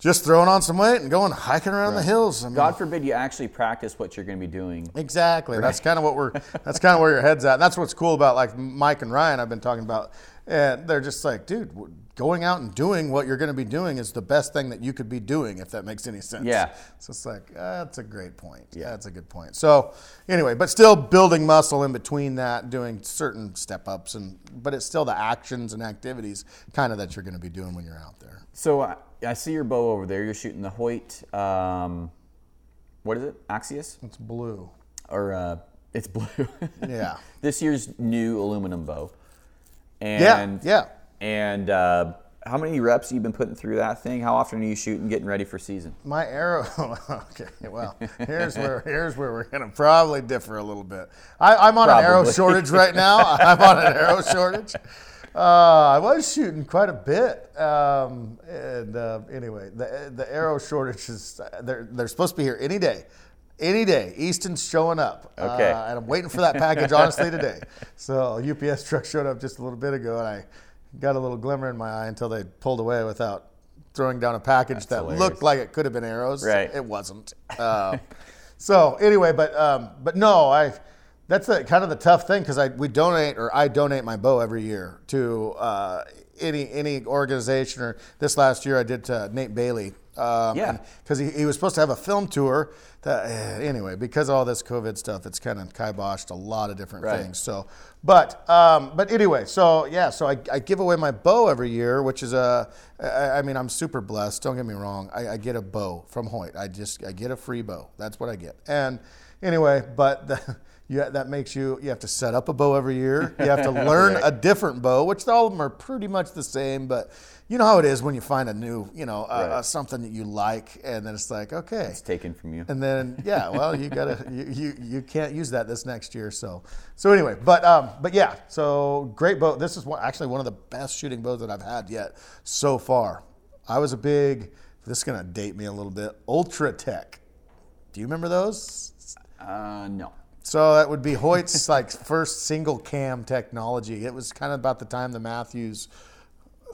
just throwing on some weight and going hiking around the hills. I mean, God forbid you actually practice what you're going to be doing. Exactly. That's kind of what we're. That's kind of where your head's at. And that's what's cool about like Mike and Ryan. I've been talking about, and they're just like, dude, going out and doing what you're going to be doing is the best thing that you could be doing, if that makes any sense. Yeah. So it's like uh, that's a great point. Yeah, that's a good point. So anyway, but still building muscle in between that, doing certain step ups, and but it's still the actions and activities kind of that you're going to be doing when you're out there. So I, I see your bow over there. You're shooting the Hoyt. Um, what is it? Axius It's blue. or uh, it's blue. Yeah. this year's new aluminum bow. Yeah. And Yeah. And uh, how many reps you been putting through that thing? How often are you shooting, getting ready for season? My arrow. Okay, well, here's where here's where we're gonna probably differ a little bit. I, I'm on an arrow shortage right now. I'm on an arrow shortage. Uh, I was shooting quite a bit, um, and uh, anyway, the the arrow shortage is they're they're supposed to be here any day. Any day, Easton's showing up, Okay. uh, and I'm waiting for that package honestly today. So UPS truck showed up just a little bit ago, and I got a little glimmer in my eye until they pulled away without throwing down a package that hilarious. looked like it could have been arrows. Right. It wasn't. Uh, so anyway, but um, but no, I that's the kind of the tough thing because I we donate or I donate my bow every year to uh, any any organization. Or this last year I did to Nate Bailey. Um, Yeah. because he, he was supposed to have a film tour. That eh, anyway, because of all this COVID stuff, it's kind of kiboshed a lot of different Right. things. So, but um, but anyway, so yeah, so I, I give away my bow every year, which is a. I, I mean, I'm super blessed. Don't get me wrong. I, I get a bow from Hoyt. I just I get a free bow. That's what I get. And anyway, but the, yeah, that makes you you have to set up a bow every year. You have to learn a different bow, which all of them are pretty much the same, but. You know how it is when you find a new, you know, uh, Right. something that you like, and then it's like, okay, It's taken from you. and then yeah, well, you gotta you, you you can't use that this next year. So so anyway, but um but yeah, so great bow. This is one, actually one of the best shooting bows that I've had yet so far. I was a big. This is gonna date me a little bit. UltraTec. Do you remember those? Uh, no. So that would be Hoyt's like first single cam technology. It was kind of about the time the Mathews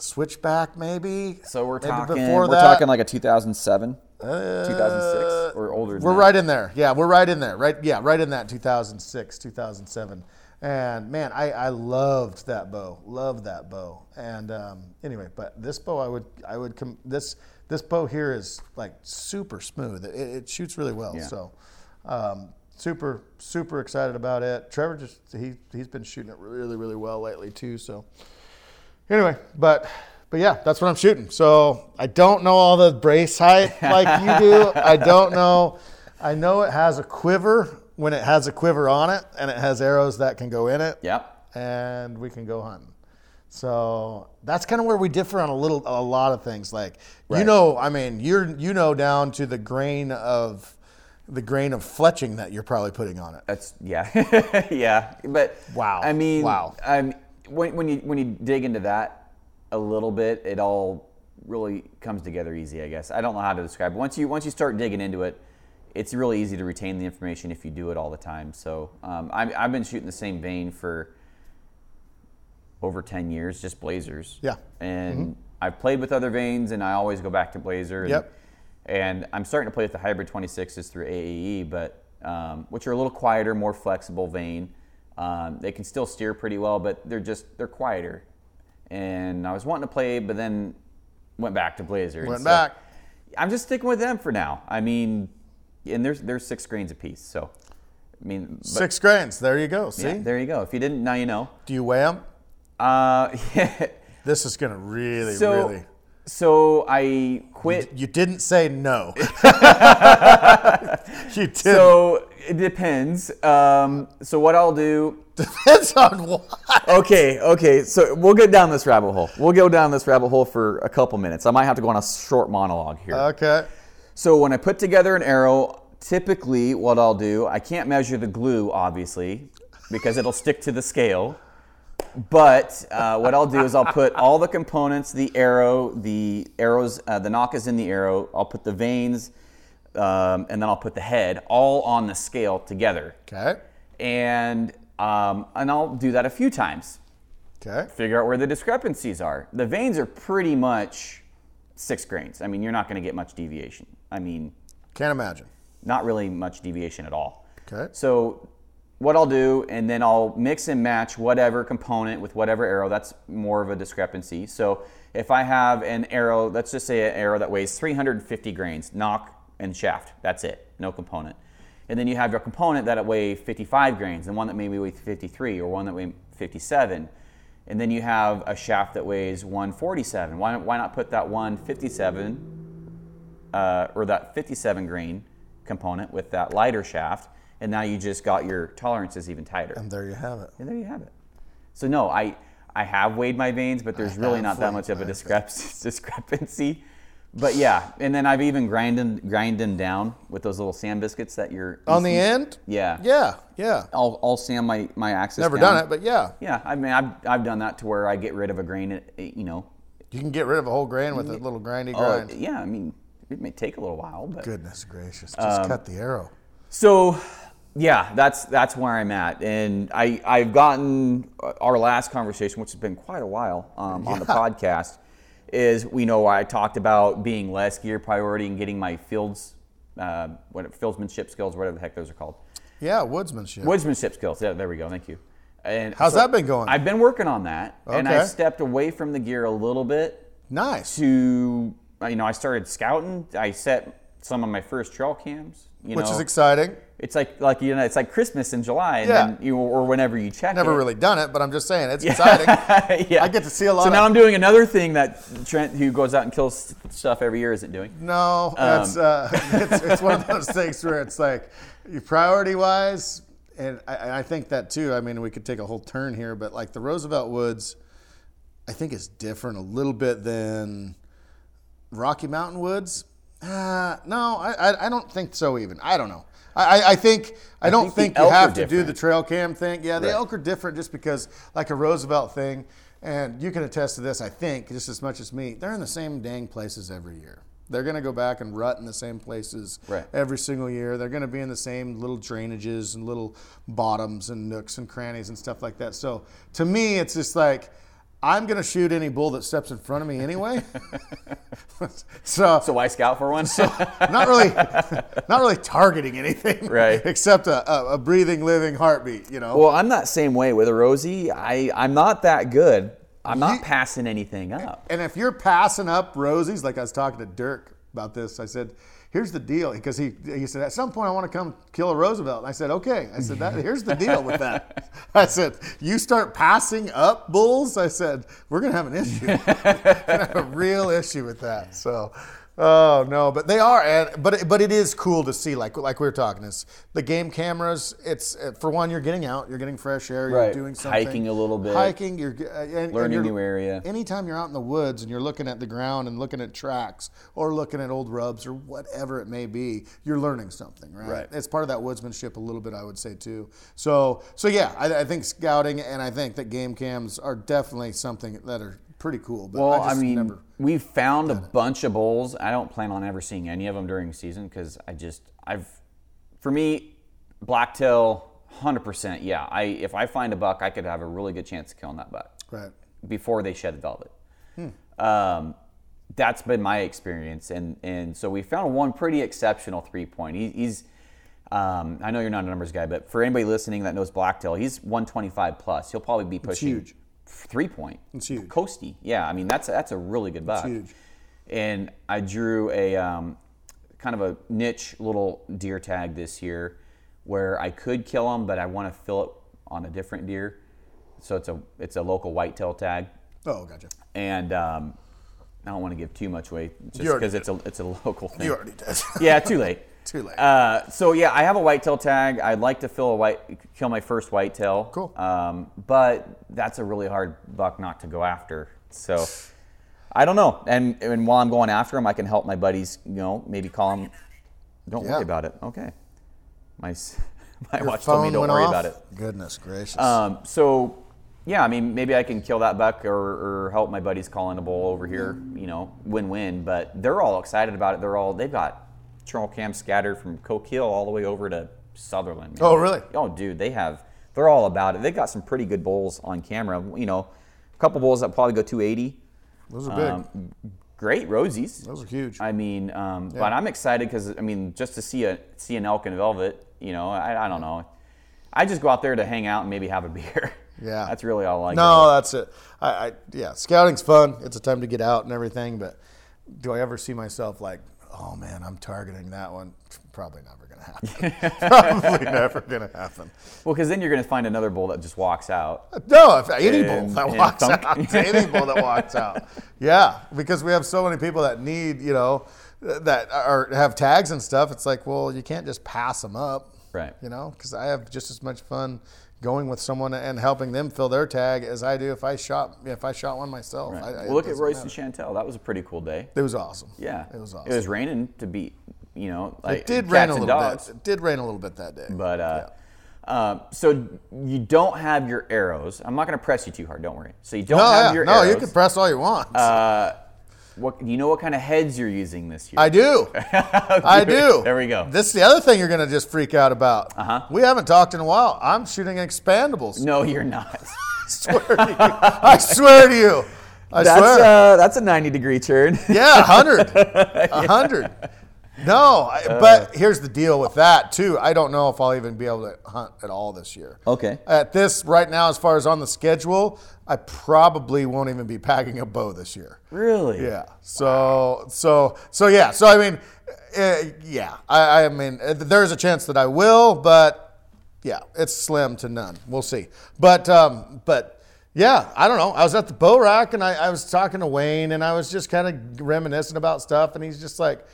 switchback, maybe. So we're Maybe talking. before we're that. talking like a 2007, 2006, or older. Than We're that. right in there. Yeah, we're right in there. Right. Yeah, right in that 2006, 2007. And man, I, I loved that bow. Loved that bow. And um, anyway, but this bow, I would I would com- this this bow here is like super smooth. It, it shoots really well. Yeah. So um, super super excited about it. Trevor just he he's been shooting it really really well lately too. So anyway, but but yeah, that's what I'm shooting. So I don't know all the brace height like you do. I don't know. I know it has a quiver when it has a quiver on it, and it has arrows that can go in it. Yep. And we can go hunting. So that's kind of where we differ on a little, a lot of things. Like you know, I mean, you're you know down to the grain of the grain of fletching that you're probably putting on it. That's yeah, yeah. But Wow. I mean, Wow. Um, when, when you when you dig into that a little bit, it all really comes together easy. I guess I don't know how to describe. it. Once you once you start digging into it, it's really easy to retain the information if you do it all the time. So um, I'm, I've been shooting the same vane for over 10 years, just blazers. Yeah. And I've played with other vanes, and I always go back to blazer. And, Yep. And I'm starting to play with the hybrid 26s through AAE, but um, which are a little quieter, more flexible vane. Um, they can still steer pretty well, but they're just they're quieter. And I was wanting to play, but then went back to blazer. Went so back. I'm just sticking with them for now. I mean, and there's there's six grains a piece, so I mean, but, Six grains. There you go. See? yeah, there you go. If you didn't, now you know. Do you weigh them? Uh, This is gonna really, so really. so I quit. You didn't say no. you did. So it depends. Um, so what I'll do. Depends on what. Okay, okay. So we'll get down this rabbit hole. We'll go down this rabbit hole for a couple minutes. I might have to go on a short monologue here. Okay. So when I put together an arrow, typically what I'll do, I can't measure the glue, obviously, because it'll stick to the scale. But uh, what I'll do is I'll put all the components, the arrow, the arrows, uh, the nockas in the arrow. I'll put the vanes, um, and then I'll put the head all on the scale together. Okay. And um, and I'll do that a few times Okay. figure out where the discrepancies are. The vanes are pretty much six grains. I mean, you're not going to get much deviation. I mean, Can't imagine. not really much deviation at all. Okay. So, what I'll do, and then I'll mix and match whatever component with whatever arrow. That's more of a discrepancy. So, if I have an arrow, let's just say an arrow that weighs 350 grains, nock and shaft, that's it, no component. And then you have your component that weigh 55 grains, and one that maybe weighs 53, or one that weighs 57. And then you have a shaft that weighs 147. Why, why not put that 157 uh, or that 57 grain component with that lighter shaft, and now you just got your tolerances even tighter. And there you have it. And there you have it. So no, I I have weighed my vanes, but there's really not that much of a discrepancy. But yeah, and then I've even grind them, grind them down with those little sand biscuits that you're On the end? Yeah. Yeah. Yeah. I'll, I'll sand my my axis. Never down. done it, but yeah. Yeah, I mean I've, I've done that to where I get rid of a grain. You know. You can get rid of a whole grain with a little grindy Oh, grind. yeah, I mean it may take a little while, but Goodness gracious. Um, Just cut the arrow. So, yeah, that's that's where I'm at, and I I've gotten uh, our last conversation, which has been quite a while um, on the podcast, is we know I talked about being less gear priority and getting my fields, uh, what fieldsmanship skills, whatever the heck those are called. Yeah, woodsmanship. Woodsmanship skills. Yeah, there we go. Thank you. And How's that been going? I've been working on that, and I stepped away from the gear a little bit nice. to, you know, I started scouting. I set some of my first trail cams. You Which know, is exciting. it's like like you know, it's like Christmas in July, and Yeah. then you or whenever you check. It. Never it. really done it, but I'm just saying it's exciting. yeah. I get to see a lot So of- now I'm doing another thing that Trent, who goes out and kills stuff every year, isn't doing. No, that's uh, it's, it's one of those things where it's like you priority wise, and I, I think that too. I mean, we could take a whole turn here, but like the Roosevelt Woods, I think is different a little bit than Rocky Mountain Woods. Uh, no, I, I I don't think so. Even I don't know. I, I- I think I don't think think, you have to do the trail cam thing. Yeah, the Right. elk are different just because like a Roosevelt thing, and you can attest to this. I think just as much as me, they're in the same dang places every year. They're going to go back and rut in the same places Right. every single year. They're going to be in the same little drainages and little bottoms and nooks and crannies and stuff like that. So to me, it's just like I'm going to shoot any bull that steps in front of me anyway. so So why scout for one? so not really, not really targeting anything, Right. Except a, a, breathing, living heartbeat. You know. well, I'm that same way with a Rosie. I I'm not that good. I'm not You- passing anything up. And if you're passing up rosies, like I was talking to Dirk about this, I said, "Here's the deal," because he he said at some point I want to come kill a Roosevelt. And I said, "Okay." I said, "That here's the deal with that." I said, "You start passing up bulls," I said, "We're gonna have an issue. Have a real issue with that." So. Oh no, but they are, and but it, but it is cool to see, like like we were talking, is the game cameras. It's uh, for one, you're getting out, you're getting fresh air, you're Right. doing something, Hiking a little bit. hiking, you're uh, and- and Learning you're- new area. anytime you're out in the woods and you're looking at the ground and looking at tracks or looking at old rubs or whatever it may be, you're learning something, right? Right. It's part of that woodsmanship a little bit, I would say too. So, so yeah, I, I think scouting and I think that game cams are definitely something that are pretty cool. But Well, I, I, mean, we've found a bunch of bulls. I don't plan on ever seeing any of them during season because I just I've for me blacktail 100%. Yeah, I if I find a buck, I could have a really good chance of killing that buck right. before they shed the velvet. Um, that's been my experience, and and so we found one pretty exceptional three point. He, he's um, I know you're not a numbers guy, but for anybody listening that knows blacktail, he's 125 plus. He'll probably be pushing huge. Three point. It's huge. Coasty, yeah. I mean that's that's a really good buck. huge. And I drew a um, kind of a niche little deer tag this year, where I could kill him, but I want to fill it on a different deer. So it's a it's a local whitetail tag Oh, gotcha. and um, I don't want to give too much away just because it's a it's a local thing. You already did. yeah, too late. Too late. Uh, so yeah, I have a whitetail tag. I'd like to fill a white, kill my first whitetail. Cool. Um, but that's a really hard buck not to go after. So I don't know. And and while I'm going after him, I can help my buddies. You know, maybe call him. Don't Yeah. worry about it. Okay. My my Your watch told me don't worry off? about it. Goodness gracious. Um, so, yeah, I mean, maybe I can kill that buck or, or help my buddies call in a bull over here. You know, win-win. But they're all excited about it. They're all they've got trail cams scattered from Coke Hill all the way over to Sutherland. man. Oh, really? Oh, dude, they have. They're all about it. They got some pretty good bulls on camera. You know, a couple bulls that probably go 280. Those are big. Um, great rosies. Those are huge. I mean, um, but I'm excited because I mean, just to see a see an elk in velvet, you know, I, I don't know. I just go out there to hang out and maybe have a beer. Yeah. that's really all I. No, that's it. I, I yeah, scouting's fun. It's a time to get out and everything. But do I ever see myself like, oh man, I'm targeting that one? Probably never gonna happen. Probably never gonna happen. Well, because then you're going to find another bull that just walks out. Uh, no, if any bull that walks thunk. out, any bull that walks out. Yeah, because we have so many people that need, you know, that are have tags and stuff. It's like, well, you can't just pass them up. Right. You know, because I have just as much fun going with someone and helping them fill their tag as I do if I shot if I shot one myself. I, I- well, look at Royce matter. and Chantel. That was a pretty cool day. It was awesome. Yeah, it was awesome. It was raining to beat, you know, like It did rain a little dogs. bit. It did rain a little bit that day. But uh, um, so you don't have your arrows. I'm not going to press you too hard. Don't worry. So you don't no, have yeah, your no, arrows. No, you can press all you want. Uh, what do you know? What kind of heads you're using this year? I do. I do. There we go. This is the other thing you're going to just freak out about. Uh-huh. We haven't talked in a while. I'm shooting expandables. no, you're not. I swear to you. I swear to you. I That's swear. uh, that's a 90 degree turn. yeah, 100. 100. No, I, but here's the deal with that too. I don't know if I'll even be able to hunt at all this year. Okay. At this right now, as far as on the schedule, I probably won't even be packing a bow this year. Really? Yeah. So so so yeah. So I mean, uh, yeah. I, I mean, uh, there's a chance that I will, but yeah, it's slim to none. We'll see. But um, but yeah, I don't know. I was at the bow rack and I, I was talking to Wayne and I was just kind of reminiscing about stuff, and he's just like.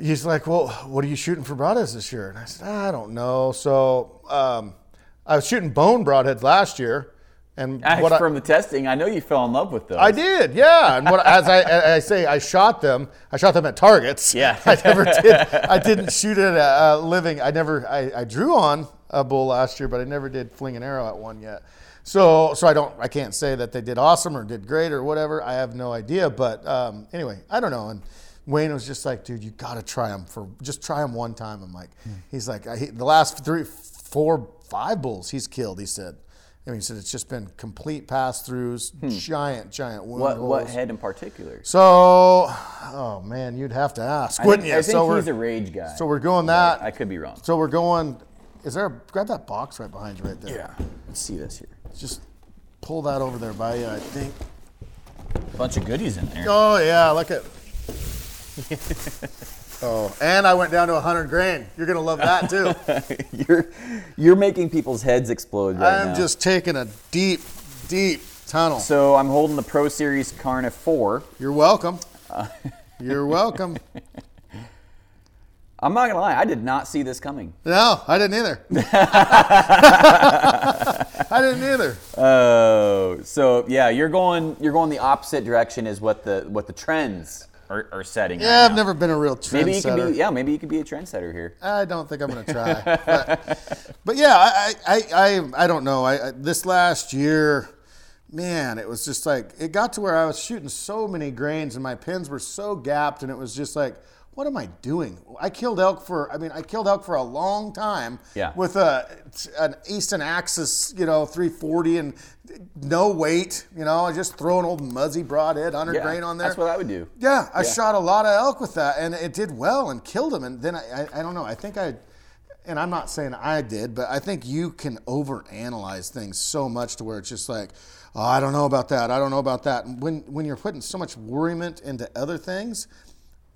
He's like, well, what are you shooting for broadheads this year? And I said, I don't know. So um, I was shooting bone broadheads last year, and Actually, what I, from the testing, I know you fell in love with those. I did, yeah. And what as I, I say, I shot them. I shot them at targets. Yeah. I never did. I didn't shoot at a living. I never. I, I drew on a bull last year, but I never did fling an arrow at one yet. So so I don't. I can't say that they did awesome or did great or whatever. I have no idea. But um, anyway, I don't know. And Wayne was just like, dude, you got to try them for just try them one time. I'm like, he's like, I, he, the last three, four, five bulls he's killed. He said. I mean, he said it's just been complete pass throughs, hmm. giant, giant wound What what head in particular? So, oh man, you'd have to ask, I wouldn't think, you? I think so he's a rage guy. so we're going that. I could be wrong. so we're going. Is there? A, grab that box right behind you, right there. Yeah. Let's see this here. Just pull that over there by you. I think. A Bunch of goodies in there. Oh yeah, look at. oh, and I went down to 100 grain. You're gonna love that too. you're you're making people's heads explode right I'm now. just taking a deep, deep tunnel. so I'm holding the Pro Series Carna 4. You're welcome. Uh, You're welcome. I'm not gonna lie, I did not see this coming. No, I didn't either. I didn't either. Oh, so yeah, you're going you're going the opposite direction is what the what the trends are, are setting. Yeah, right I've now. never been a real trendsetter. Maybe you could be yeah, maybe you could be a trendsetter here. I don't think I'm going to try. but, but yeah, I, I, I, I don't know. I, I, this last year, man, it was just like, it got to where I was shooting so many grains and my pins were so gapped and it was just like, what am I doing? I killed elk for, I mean, I killed elk for a long time Yeah. with a, an Easton Axis, you know, 340 and no weight, you know, I just throw an old muzzy broadhead, 100 Yeah, grain on there. that's what I would do. Yeah, I Yeah. shot a lot of elk with that, and it did well and killed them. And then I, I, I don't know. I think I, and I'm not saying I did, but I think you can overanalyze things so much to where it's just like, oh, I don't know about that. I don't know about that. And when when you're putting so much worriment into other things,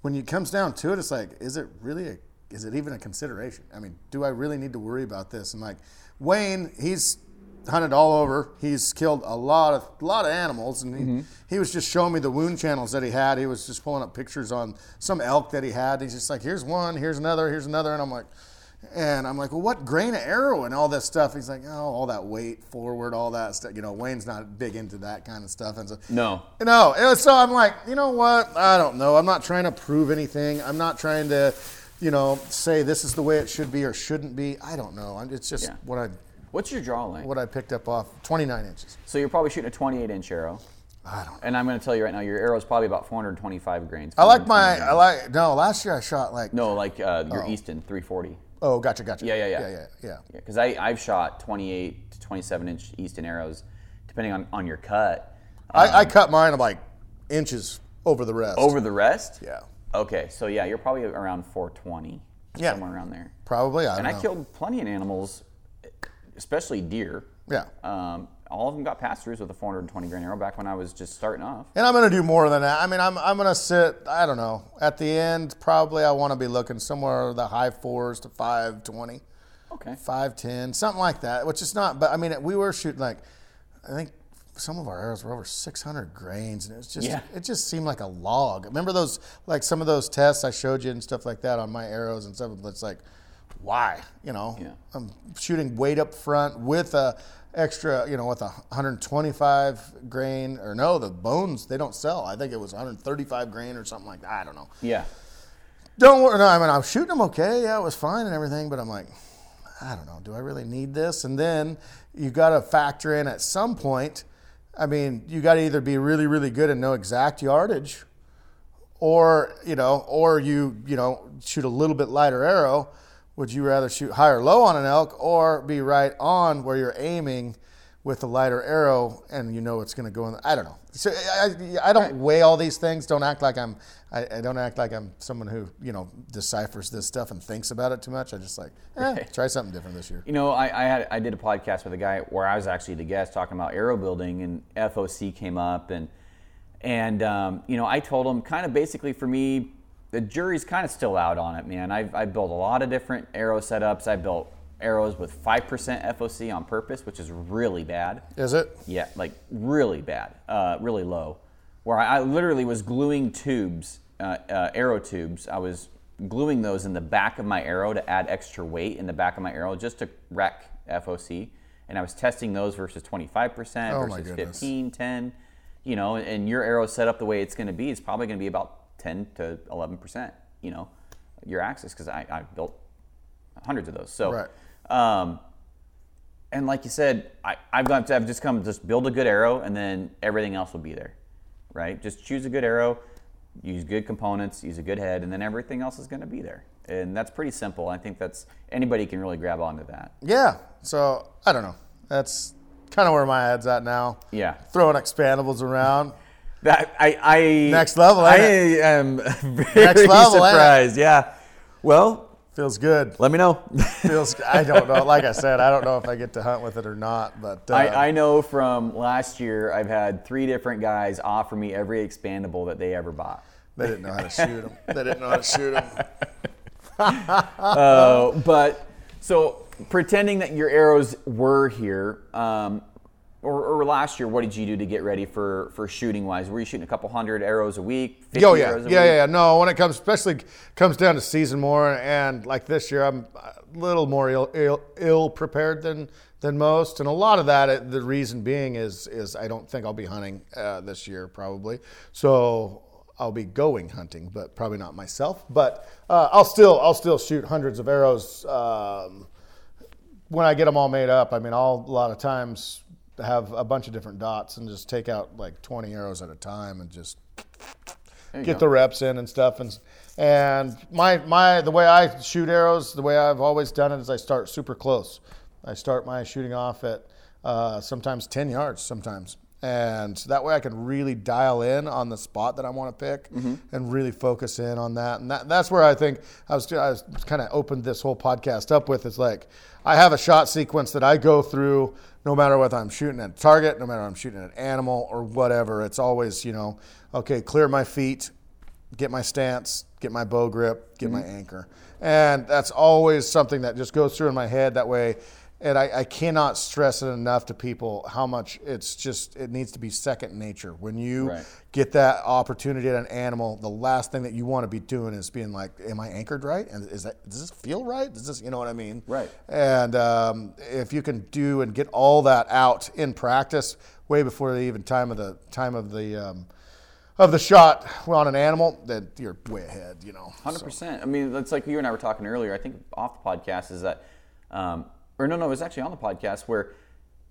when it comes down to it, it's like, is it really a, is it even a consideration? I mean, do I really need to worry about this? And like Wayne, he's hunted all over. He's killed a lot of a lot of animals, and he, mm-hmm. he was just showing me the wound channels that he had. He was just pulling up pictures on some elk that he had. He's just like, here's one, here's another, here's another, and I'm like. And I'm like, well, what grain of arrow and all this stuff? He's like, oh, all that weight forward, all that stuff. You know, Wayne's not big into that kind of stuff. And so, No. no, was, so I'm like, you know what? I don't know. I'm not trying to prove anything. I'm not trying to, you know, say this is the way it should be or shouldn't be. I don't know. I'm, it's just Yeah. what I What's your draw length? what I picked up off 29 inches. So you're probably shooting a 28 inch arrow. I don't. And I'm going to tell you right now, your arrow is probably about 425 grains. I like my. 420 I like no. Last year I shot like. No, like uh, your Easton 340. Oh, gotcha, gotcha. Yeah, yeah, yeah. yeah, yeah, yeah. Yeah, because I I've shot 28 to 27 inch Easton arrows, depending on on your cut. I, I cut mine like inches over the rest. Over the rest. Yeah. Okay, so yeah, you're probably around 420. Yeah. Somewhere around there. Probably. I don't And I know. killed plenty of animals, especially deer. Yeah. Um, all of them got pass throughs with a 420 grain arrow back when I was just starting off. And I'm gonna do more than that. I mean, I'm I'm gonna sit. I don't know. At the end, probably I want to be looking somewhere the high fours to five twenty. Okay. five ten, something like that. Which is not, but I mean, we were shooting like, I think some of our arrows were over six hundred grains, and it was just, Yeah. it just seemed like a log. Remember those, like some of those tests I showed you and stuff like that on my arrows and stuff. It's like, why? You know, Yeah. I'm shooting weight up front with a extra, you know, with a 125 grain or no, the bones they don't sell. I think it was 135 grain or something like that. I don't know. Yeah. Don't worry. No, I mean, I was shooting them okay. Yeah, it was fine and everything, but I'm like, I don't know. Do I really need this? And then you got to factor in at some point. I mean, you got to either be really, really good and know exact yardage, or you know, or you you know shoot a little bit lighter arrow. Would you rather shoot high or low on an elk, or be right on where you're aiming with a lighter arrow, and you know it's going to go in. The, I don't know. So I, I don't weigh all these things. Don't act like I'm. I, I, don't act like I'm someone who you know deciphers this stuff and thinks about it too much. I just like eh, right. try something different this year. You know, I, I had I did a podcast with a guy where I was actually the guest talking about arrow building, and FOC came up, and and um, you know I told him kind of basically for me the jury's kind of still out on it, man. I've, I've built a lot of different arrow setups. I built arrows with 5% FOC on purpose, which is really bad. Is it? Yeah, like really bad, uh, really low. Where I, I, literally was gluing tubes, uh, uh, arrow tubes. I was gluing those in the back of my arrow to add extra weight in the back of my arrow just to wreck FOC. And I was testing those versus 25% oh versus 15, 10. You know, and your arrow set up the way it's going to be is probably going to be about 10 to 11%, you know, your axis, because I, I built hundreds of those. So, right. Um, and like you said, I, I've got to have just come just build a good arrow, and then everything else will be there, right? Just choose a good arrow, use good components, use a good head, and then everything else is going to be there. And that's pretty simple. I think that's anybody can really grab onto that. Yeah. So I don't know. That's kind of where my head's at now. Yeah. Throwing expandables around. That I, I next level. I am very next level, surprised. Yeah. Well, Feels good. Let me know. Feels. I don't know. Like I said, I don't know if I get to hunt with it or not. But uh, I, I know from last year, I've had three different guys offer me every expandable that they ever bought. They didn't know how to shoot them. They didn't know how to shoot them. uh, but so pretending that your arrows were here, um, or, or, last year, what did you do to get ready for for shooting wise? Were you shooting a couple hundred arrows a week? oh yeah, yeah, yeah, yeah. No, when it comes, especially comes down to season more, and like this year, I'm a little more ill, Ill, Ill, prepared than than most, and a lot of that, the reason being is is I don't think I'll be hunting uh, this year probably, so I'll be going hunting, but probably not myself. But uh, I'll still I'll still shoot hundreds of arrows. Um, when I get them all made up, I mean, I'll a lot of times have a bunch of different dots and just take out like 20 arrows at a time and just get go. the reps in and stuff. And and my my the way I shoot arrows the way I've always done it is I start super close. I start my shooting off at uh, sometimes 10 yards sometimes and that way I can really dial in on the spot that I want to pick mm-hmm. and really focus in on that. And that, that's where I think I was, I was kind of opened this whole podcast up with. It's like I have a shot sequence that I go through no matter whether I'm shooting at a target, no matter I'm shooting at an animal or whatever. It's always, you know, okay, clear my feet, get my stance, get my bow grip, get mm-hmm. my anchor. And that's always something that just goes through in my head. That way, and I, I, cannot stress it enough to people how much it's just it needs to be second nature when you right. get that opportunity at an animal the last thing that you want to be doing is being like am i anchored right and is that does this feel right does this you know what i mean right and um, if you can do and get all that out in practice way before the even time of the time of the um, of the shot on an animal, then you're way ahead, you know. Hundred so. percent. I mean, that's like you and I were talking earlier. I think off the podcast is that um, or no, no, it was actually on the podcast where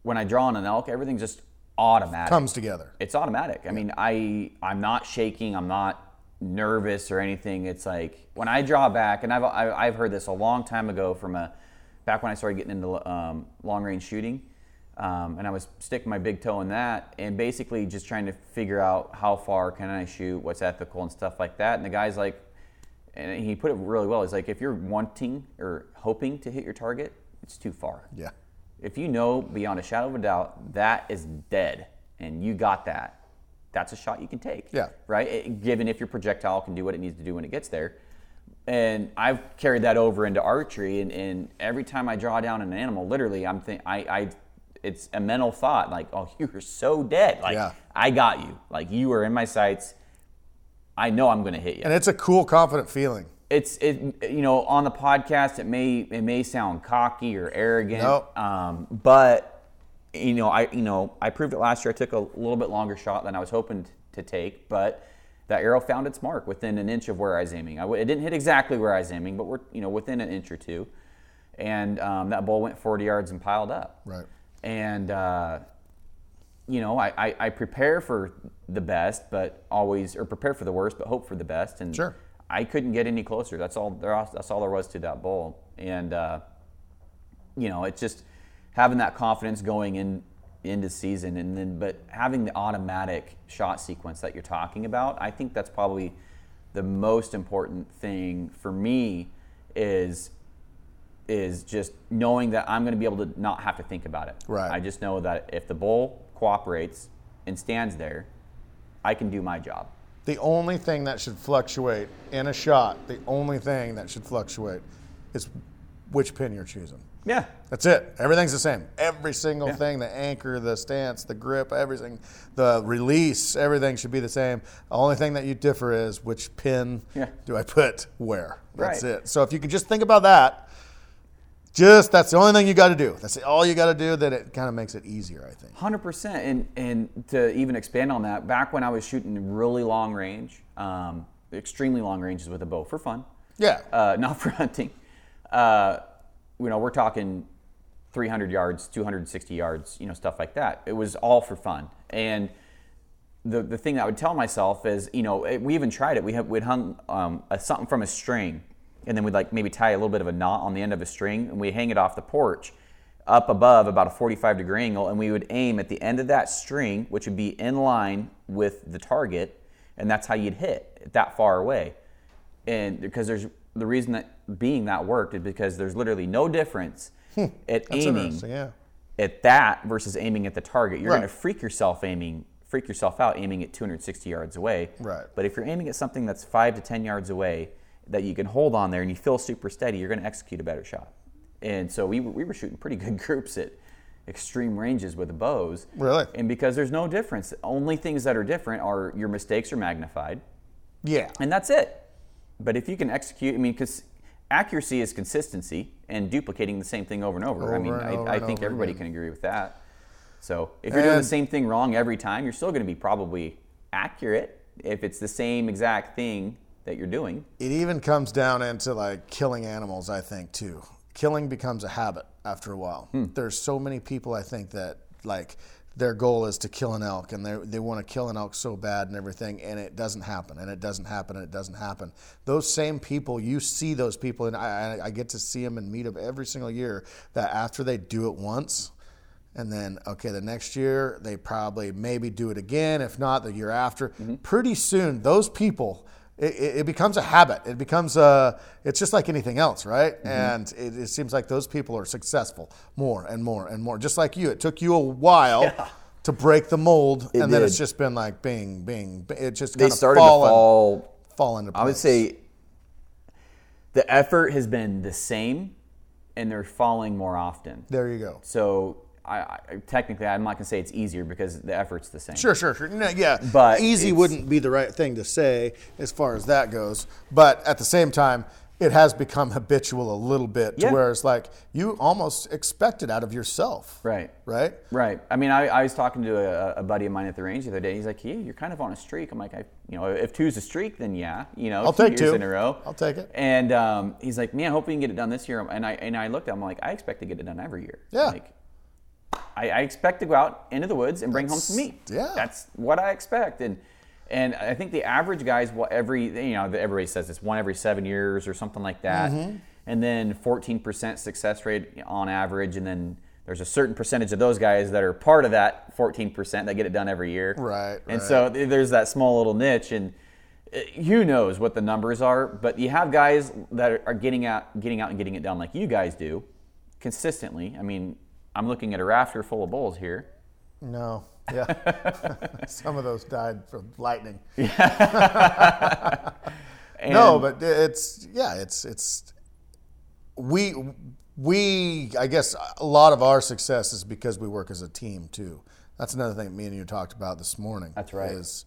when I draw on an elk, everything's just automatic. Comes together. It's automatic. I mean, I I'm not shaking. I'm not nervous or anything. It's like when I draw back, and I've I've heard this a long time ago from a back when I started getting into um, long range shooting. Um, and I was sticking my big toe in that, and basically just trying to figure out how far can I shoot, what's ethical, and stuff like that. And the guy's like, and he put it really well. He's like, if you're wanting or hoping to hit your target, it's too far. Yeah. If you know beyond a shadow of a doubt that is dead and you got that, that's a shot you can take. Yeah. Right? It, given if your projectile can do what it needs to do when it gets there. And I've carried that over into archery, and, and every time I draw down an animal, literally, I'm think I, I it's a mental thought like, oh, you are so dead. Like, yeah. I got you. Like, you are in my sights. I know I'm going to hit you. And it's a cool, confident feeling it's it you know on the podcast it may it may sound cocky or arrogant nope. um, but you know i you know i proved it last year. I took a little bit longer shot than i was hoping to take but that arrow found its mark within an inch of where i was aiming. I, it didn't hit exactly where i was aiming but we're you know within an inch or two. And um, that bull went 40 yards and piled up. Right. And uh, you know I, I, I prepare for the best but always or prepare for the worst but hope for the best. And sure I couldn't get any closer. That's all. That's all there was to that bull. And uh, you know, it's just having that confidence going in into season, and then but having the automatic shot sequence that you're talking about, I think that's probably the most important thing for me is is just knowing that I'm going to be able to not have to think about it. Right. I just know that if the bull cooperates and stands there, I can do my job. The only thing that should fluctuate in a shot, the only thing that should fluctuate is which pin you're choosing. Yeah. That's it. Everything's the same. Every single Yeah. thing, the anchor, the stance, the grip, everything, the release, everything should be the same. The only thing that you differ is which pin Yeah. do I put where. That's Right. it. So if you can just think about that, just that's the only thing you got to do. That's all you got to do. That it kind of makes it easier, I think. Hundred percent, and and to even expand on that, back when I was shooting really long range, um, extremely long ranges with a bow for fun, Yeah. uh, not for hunting. Uh, you know, we're talking 300 yards, 260 yards, you know, stuff like that. It was all for fun, and the the thing that I would tell myself is, you know, it- we even tried it. We have we'd hung um, a, something from a string, and then we'd like maybe tie a little bit of a knot on the end of a string, and we hang it off the porch, up above about a 45 degree angle, and we would aim at the end of that string, which would be in line with the target, and that's how you'd hit that far away. And because there's the reason that being that worked is because there's literally no difference hmm. at aiming. Yeah. at that versus aiming at the target. You're Right. going to freak yourself aiming, freak yourself out aiming at 260 yards away. Right. But if you're aiming at something that's five to 10 yards away that you can hold on there and you feel super steady, you're going to execute a better shot. And so we, were- we were shooting pretty good groups at extreme ranges with the bows. Really? And because there's no difference, only things that are different are your mistakes are magnified Yeah. and that's it. But if you can execute, I mean, because accuracy is consistency and duplicating the same thing over and over. I mean, Over I, I think everybody again. can agree with that. So if you're doing the same thing wrong every time, you're still going to be probably accurate if it's the same exact thing that you're doing. it even comes down into like killing animals i think too. Killing becomes a habit after a while. Hmm. There's so many people i think that like their goal is to kill an elk and they they want to kill an elk so bad and everything and it doesn't happen and it doesn't happen and it doesn't happen. Those same people you see those people and i, I- I get to see them and meet them every single year that after they do it once and then okay the next year they probably maybe do it again. If not the year after. Mm-hmm. Pretty soon those people it, it it becomes a habit. It becomes a it's just like anything else right? Mm-hmm. And it, it seems like those people are successful more and more and more just like you. It took you a while to break the mold and then it's just been like bing bing it just They kind of started fall, to fall. fall into place I would say the effort has been the same, and they're falling more often. there you go. So I, I technically I'm not going to say it's easier because the effort's the same. Sure, sure, sure. No, yeah, But easy wouldn't be the right thing to say as far as that goes. But at the same time, it has become habitual a little bit to Yeah. where it's like you almost expect it out of yourself. Right. Right. Right. I mean, I, I was talking to a, a buddy of mine at the range the other day. He's like, "Yeah, you're kind of on a streak." I'm like, "I, you know, if two's a streak, then yeah, you know, I'll two take years two. in a row. I'll take it. And um, he's like, "Man, I hope we can get it done this year." And I and I looked at him I'm like, "I expect to get it done every year." Yeah. Like, I, I expect to go out into the woods and bring home some meat. yeah. That's what I expect. And and I think the average guy's what every you know everybody says it's one every seven years or something like that. Mm-hmm. And then 14% success rate on average, and then there's a certain percentage of those guys that are part of that 14% that get it done every year. Right, And right. so there's that small little niche, and uh, who knows what the numbers are, but you have guys that are- are getting out, getting out and getting it done like you guys do, consistently. I mean, I'm looking at a rafter full of bulls here. No. Yeah. Some of those died from lightning. And no, but it's yeah, it's it's we we I guess a lot of our success is because we work as a team too. That's another thing me and you talked about this morning. That's right. Is,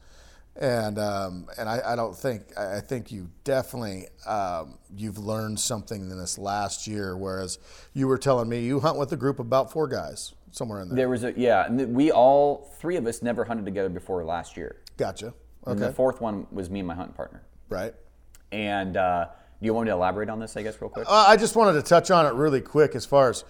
and um, and I, I don't think I think you definitely um, you've learned something in this last year. Whereas you were telling me you hunt with a group of about four guys somewhere in there. there was a yeah, and we all three of us never hunted together before last year. Gotcha. And Okay. the fourth one was me and my hunting partner. Right. And uh, do you want me to elaborate on this? I guess real quick. Uh, I just wanted to touch on it really quick as far as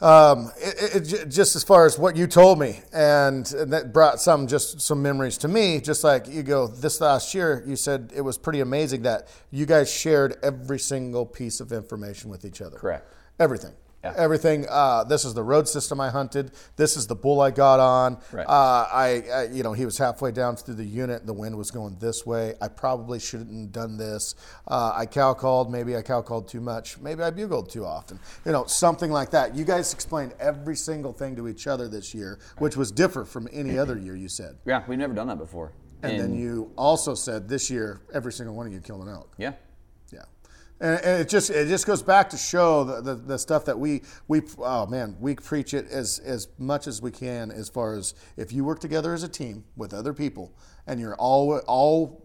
um, it, it, just as far as what you told me, and, and that brought some just some memories to me. Just like you go, this last year, you said it was pretty amazing that you guys shared every single piece of information with each other. Correct. Everything. Yeah. Everything. Uh, this is the road system I hunted. This is the bull I got on. Right. Uh, I, I, you know, he was halfway down through the unit. The wind was going this way. I probably shouldn't have done this. Uh, I cow called. Maybe I cow called too much. Maybe I bugled too often. You know, something like that. You guys explained every single thing to each other this year, which was different from any other year. You said, Yeah, we've never done that before. and then you also said this year every single one of you killed an elk. Yeah, and, and it just it just goes back to show the, the, the stuff that we we oh man we preach it as as much as we can as far as if you work together as a team with other people and you're all all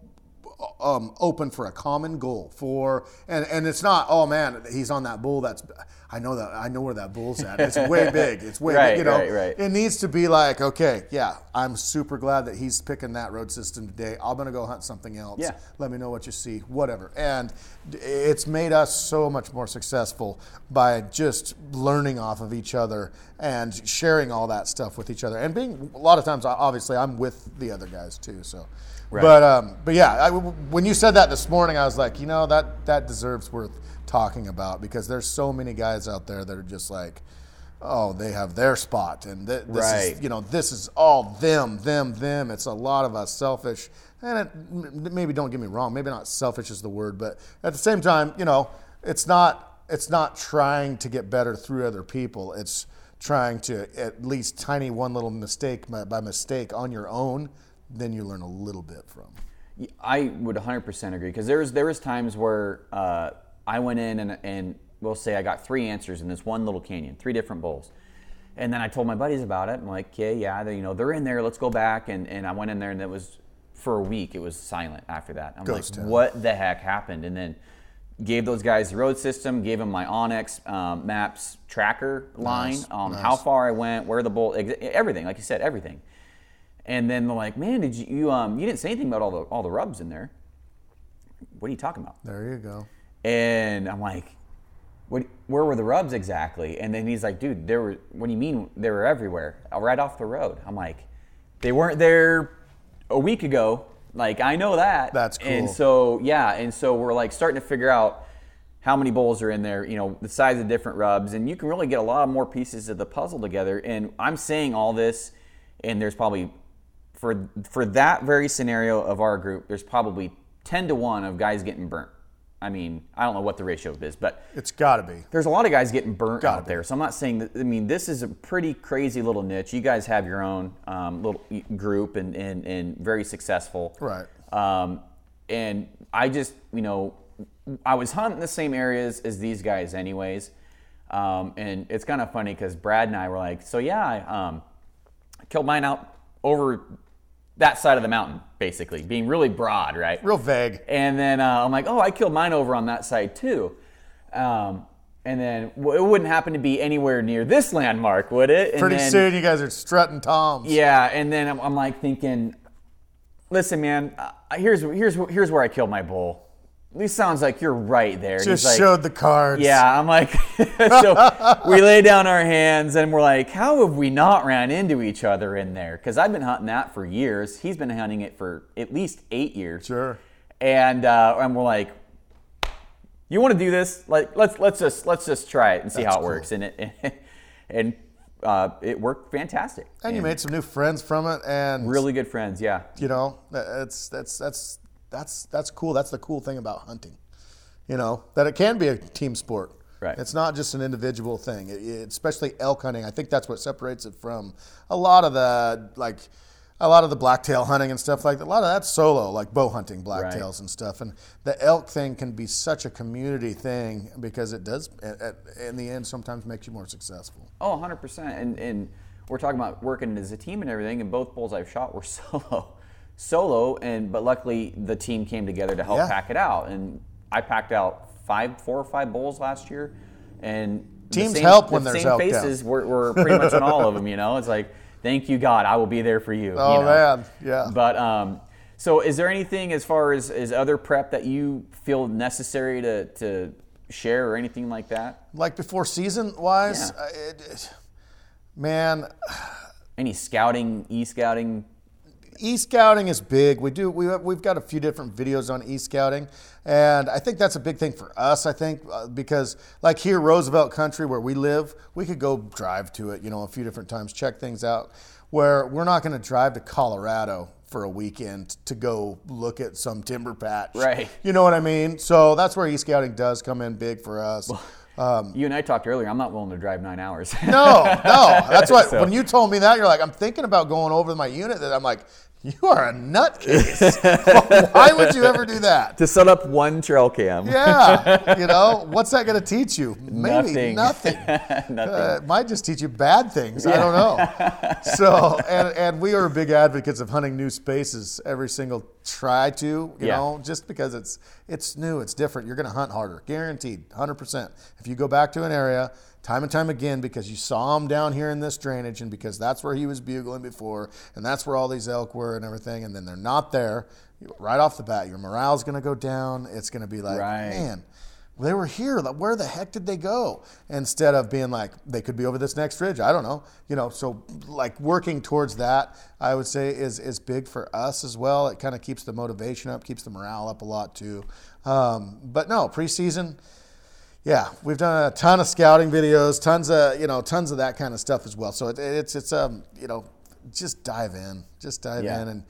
um, open for a common goal for and and it's not oh man he's on that bull that's I know that I know where that bull's at. It's way big. It's way Right, big, you know. right, right. it needs to be like okay yeah I'm super glad that he's picking that road system today. I'm gonna go hunt something else. Yeah. let me know what you see whatever. And it's made us so much more successful by just learning off of each other and sharing all that stuff with each other. And being a lot of times obviously I'm with the other guys too so but um, but yeah I, when you said that this morning I was like you know that that deserves worth talking about because there's so many guys out there that are just like oh they have their spot and th- this Right. is you know this is all them them them. It's a lot of us selfish. And it, maybe don't get me wrong maybe not selfish is the word but at the same time you know it's not it's not trying to get better through other people. It's trying to at least tiny one little mistake by, by mistake on your own then you learn a little bit from I would 100% agree because there was there was times where uh, I went in and and we'll say I got three answers in this one little canyon, three different bulls, and then I told my buddies about it. I'm like, okay, yeah, they, you know, they're in there. Let's go back. And and I went in there and it was for a week. It was silent after that. I'm Ghost like, town. what the heck happened? And then gave those guys the road system, gave them my onX um, Maps tracker line, Nice, um, nice. how far I went, where the ex- everything. Like you said, everything. And then they're like, "Man, did you you, um you didn't say anything about all the all the rubs in there? What are you talking about?" there you go And I'm like, "What? Where were the rubs exactly?" And then he's like, "Dude, there were. What do you mean they were everywhere? Right off the road." I'm like, "They weren't there a week ago. Like I know that." That's cool. And so yeah, and so we're like starting to figure out how many bowls are in there, you know, the size of different rubs, and you can really get a lot more pieces of the puzzle together. And I'm saying all this, and there's probably for for that very scenario of our group, there's probably ten to one of guys getting burnt. I mean, I don't know what the ratio is, but it's got to be there's a lot of guys getting burnt Gotta out there. So I'm not saying that. I mean, this is a pretty crazy little niche. You guys have your own um, little group and, and and very successful. Right. Um, and I just, you know, I was hunting the same areas as these guys, anyways. Um, and it's kind of funny because Brad and I were like, so yeah, I um, killed mine out over that side of the mountain, basically, being really broad, right? real vague And then uh, I'm like, oh, I killed mine over on that side too. Um, and then well, it wouldn't happen to be anywhere near this landmark, would it? And pretty then- soon you guys are strutting toms Yeah, and then I'm, I'm like thinking, listen, man, uh, here's here's here's where I killed my bull. At least sounds like you're right there. And just he's like, showed the cards yeah, I'm like, so we lay down our hands and we're like, how have we not ran into each other in there? Because I've been hunting that for years. He's been hunting it for at least eight years. Sure. And uh, and we're like, you want to do this? Like, let's let's just let's just try it and see That's how it cool. works. And it and uh, it worked fantastic. and you made some new friends from it and really good friends. Yeah. you know that's that's that's that's that's cool. That's the cool thing about hunting you know that it can be a team sport. Right. it's not just an individual thing. It, it- especially elk hunting i think that's what separates it from a lot of the like a lot of the blacktail hunting and stuff like that. A lot of that's solo like bow hunting blacktails and stuff. And the elk thing can be such a community thing because it does at, at, in the end sometimes makes you more successful. Oh, 100%. And, and we're talking about working as a team and everything, and both bulls I've shot were solo. Solo, and but luckily the team came together to help Yeah. pack it out. And I packed out five, four or five bowls last year. And Teams same- help when the there's same faces were, were pretty much on all of them, you know? It's like, thank you, God, I will be there for you. Oh, you know? man. Yeah. But um, so is there anything as far as, as other prep that you feel necessary to, to share or anything like that? like before season wise Yeah. it, it- man Any scouting, e scouting? E scouting is big. We do we we've got a few different videos on e scouting, and I think that's a big thing for us. I think uh, because like here Roosevelt Country where we live, we could go drive to it, you know, a few different times, check things out. Where we're not going to drive to Colorado for a weekend to go look at some timber patch. Right. You know what I mean? So that's where e scouting does come in big for us. Um, You and I talked earlier. I'm not willing to drive nine hours. no, no. That's what So- when you told me that, you're like, I'm thinking about going over to my unit. That I'm like, you are a nutcase. Why would you ever do that? to set up one trail cam. Yeah, you know, what's that going to teach you? Maybe Nothing. nothing. Nothing. Uh, it might just teach you bad things. I don't know. So, and, and we are big advocates of hunting new spaces every single try to, you Yeah. know, just because it's it's new, it's different. You're going to hunt harder, guaranteed, 100%. If you go back to an area time and time again because you saw him down here in this drainage and because that's where he was bugling before and that's where all these elk were and everything, and then they're not there, right off the bat, your morale's going to go down. It's going to be like, Right. man, they were here. Like, where the heck did they go? Instead of being like, they could be over this next ridge. I don't know. You know, so like working towards that, I would say is is big for us as well. It kind of keeps the motivation up, keeps the morale up a lot too. Um, but no, preseason. Yeah, we've done a ton of scouting videos, tons of you know, tons of that kind of stuff as well. So it, it's it's um you know, just dive in, just dive Yeah. in, and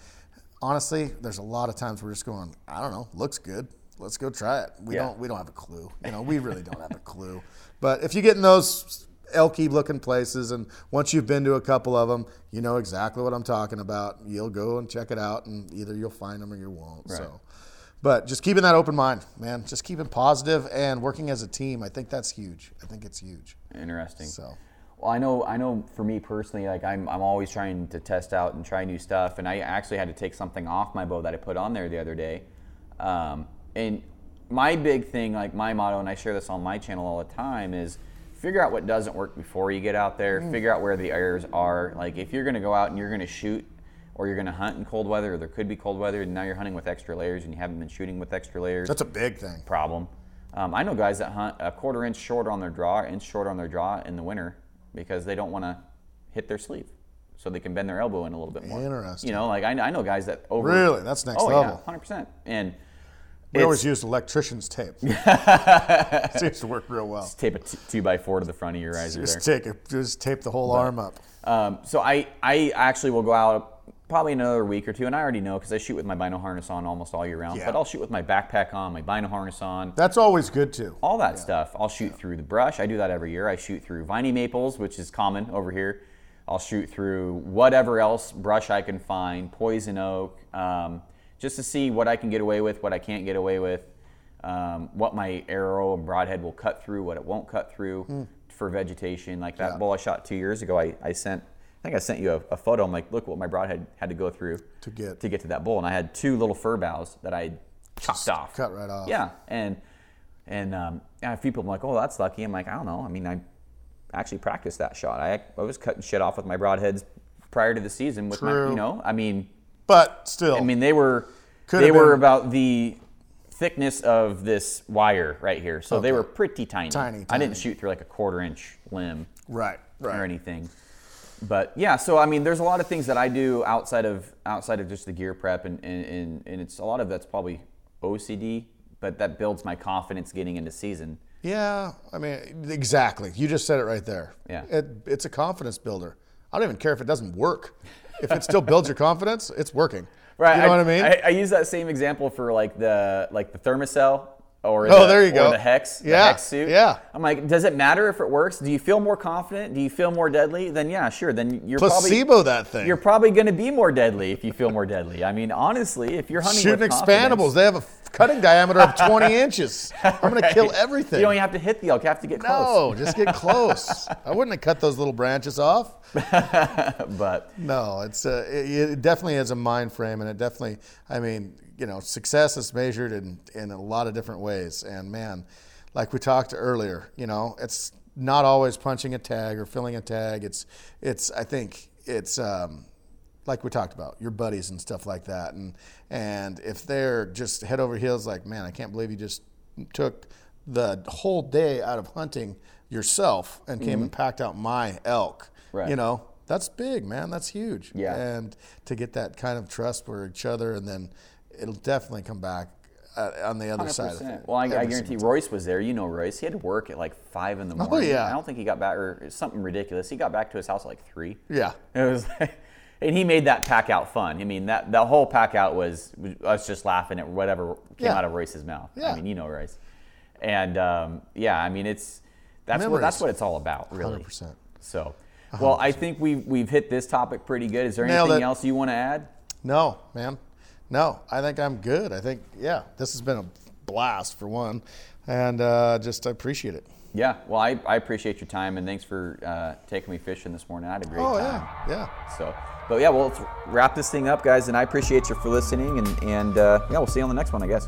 honestly, there's a lot of times we're just going, I don't know, looks good, let's go try it. We Yeah. don't we don't have a clue, you know, we really don't have a clue. But if you get in those elky looking places, and once you've been to a couple of them, you know exactly what I'm talking about. You'll go and check it out, and either you'll find them or you won't. So. But just keeping that open mind, man. Just keeping positive and working as a team. I think that's huge. I think it's huge. Interesting. So. Well, I know, I know. For me personally, like I'm, I'm always trying to test out and try new stuff. And I actually had to take something off my bow that I put on there the other day. Um, and my big thing, like my motto, and I share this on my channel all the time, is figure out what doesn't work before you get out there. Figure out where the errors are. Like if you're going to go out and you're going to shoot, or you're going to hunt in cold weather, or there could be cold weather, and now you're hunting with extra layers, and you haven't been shooting with extra layers That's a big thing. problem. Um, I know guys that hunt a quarter inch short on their draw, inch short on their draw in the winter because they don't want to hit their sleeve, so they can bend their elbow in a little bit more. Interesting. You know, like I, I know guys that over. Really? That's next oh level. yeah, hundred percent. And We it's- always used electrician's tape. It seems to work real well. Just tape a t- two by four to the front of your riser there. Just take it. Just tape the whole arm up. Um, so I, I actually will go out probably another week or two, and I already know because I shoot with my bino harness on almost all year round. Yeah. But I'll shoot with my backpack on, my bino harness on, That's always good too. all that stuff. I'll shoot through the brush. I do that every year. I shoot through viney maples, which is common over here. I'll shoot through whatever else brush I can find, poison oak, um, just to see what I can get away with, what I can't get away with, um, what my arrow and broadhead will cut through, what it won't cut through for vegetation. Like that Yeah. bull I shot two years ago, I, I sent. I think I sent you a, a photo. I'm like, look what my broadhead had to go through To get- to get to that bull, and I had two little fir boughs that I chopped off. cut right off. Yeah, and and um, a few people like, oh, that's lucky. I'm like, I don't know. I mean, I actually practiced that shot. I, I was cutting shit off with my broadheads prior to the season with my, True. you know, I mean, But still, I mean, they were they were been- about the thickness of this wire right here, so they were pretty tiny. Tiny, I didn't shoot through like a quarter inch limb right, Right. or anything. But yeah, so I mean, there's a lot of things that I do outside of outside of just the gear prep, and and, and, it's a lot of that's probably OCD, but that builds my confidence getting into season. Yeah, I mean, exactly. You just said it right there. Yeah. It, it's a confidence builder. I don't even care if it doesn't work. If it still builds your confidence, it's working. Right. You know what I mean? I, I use that same example for like the like the Thermacell or Oh, the, there you go. the HECS, the Yeah, HECS suit. yeah. I'm like, does it matter if it works? Do you feel more confident? Do you feel more deadly? Then yeah, sure. Then you're Placebo probably that thing. you're probably going to be more deadly if you feel more deadly. I mean, honestly, if you're hunting Shooting expandables. They have a cutting diameter of 20 inches. I'm going to kill everything. You don't even have to hit the elk. You have to get close. no, just get close. I wouldn't have cut those little branches off. But No, it's a, it, it definitely is a mind frame, and it definitely, I mean, you know, success is measured in, in a lot of different ways. And man, like we talked earlier, you know, it's not always punching a tag or filling a tag. It's, it's, I think it's, um, like we talked about, your buddies and stuff like that. And, and if they're just head over heels, like, man, I can't believe you just took the whole day out of hunting yourself and came and packed out my elk. Right. You know, that's big, man. That's huge. Yeah. And to get that kind of trust for each other, and then it'll definitely come back uh, on the other side of it. Well, I, I guarantee Royce was there. You know Royce. He had to work at like five in the morning. Oh, yeah. I don't think he got back or something ridiculous. He got back to his house at like three. Yeah. It was, like, and he made that pack out fun. I mean, that the whole pack out was us just laughing at whatever came Yeah. out of Royce's mouth. Yeah. I mean, you know Royce, and um, yeah, I mean it's that's what that's what it's all about, really. 100%. So, well, I think we've we've hit this topic pretty good. Is there anything else you want to add? No, man. No, I think I'm good. I think, yeah, this has been a blast for one. And uh, just I appreciate it. Yeah, well, I, I appreciate your time and thanks for uh, taking me fishing this morning. I had a great Oh, time. yeah. Yeah. So, but yeah, well, let's wrap this thing up, guys. And I appreciate you for listening. And, and uh, yeah, we'll see you on the next one, I guess.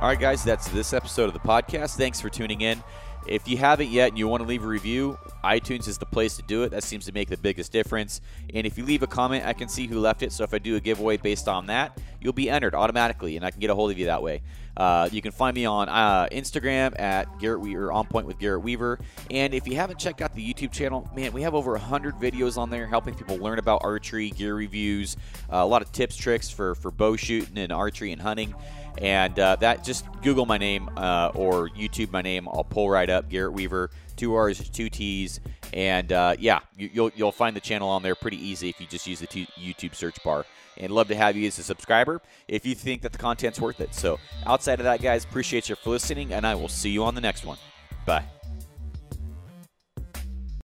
All right, guys, that's this episode of the podcast. Thanks for tuning in. If you haven't yet and you want to leave a review, iTunes is the place to do it. That seems to make the biggest difference. And if you leave a comment, I can see who left it. So if I do a giveaway based on that, you'll be entered automatically, and I can get a hold of you that way. Uh, you can find me on uh, Instagram at Garrett Weaver, on point with Garrett Weaver. And if you haven't checked out the YouTube channel, man, we have over 100 videos on there helping people learn about archery, gear reviews, uh, a lot of tips, tricks for, for bow shooting and archery and hunting. And uh, that just Google my name uh, or YouTube my name. I'll pull right up Garrett Weaver, two R's, two T's, and uh, yeah, you, you'll you'll find the channel on there pretty easy if you just use the YouTube search bar. And love to have you as a subscriber if you think that the content's worth it. So outside of that, guys, appreciate you for listening, and I will see you on the next one. Bye.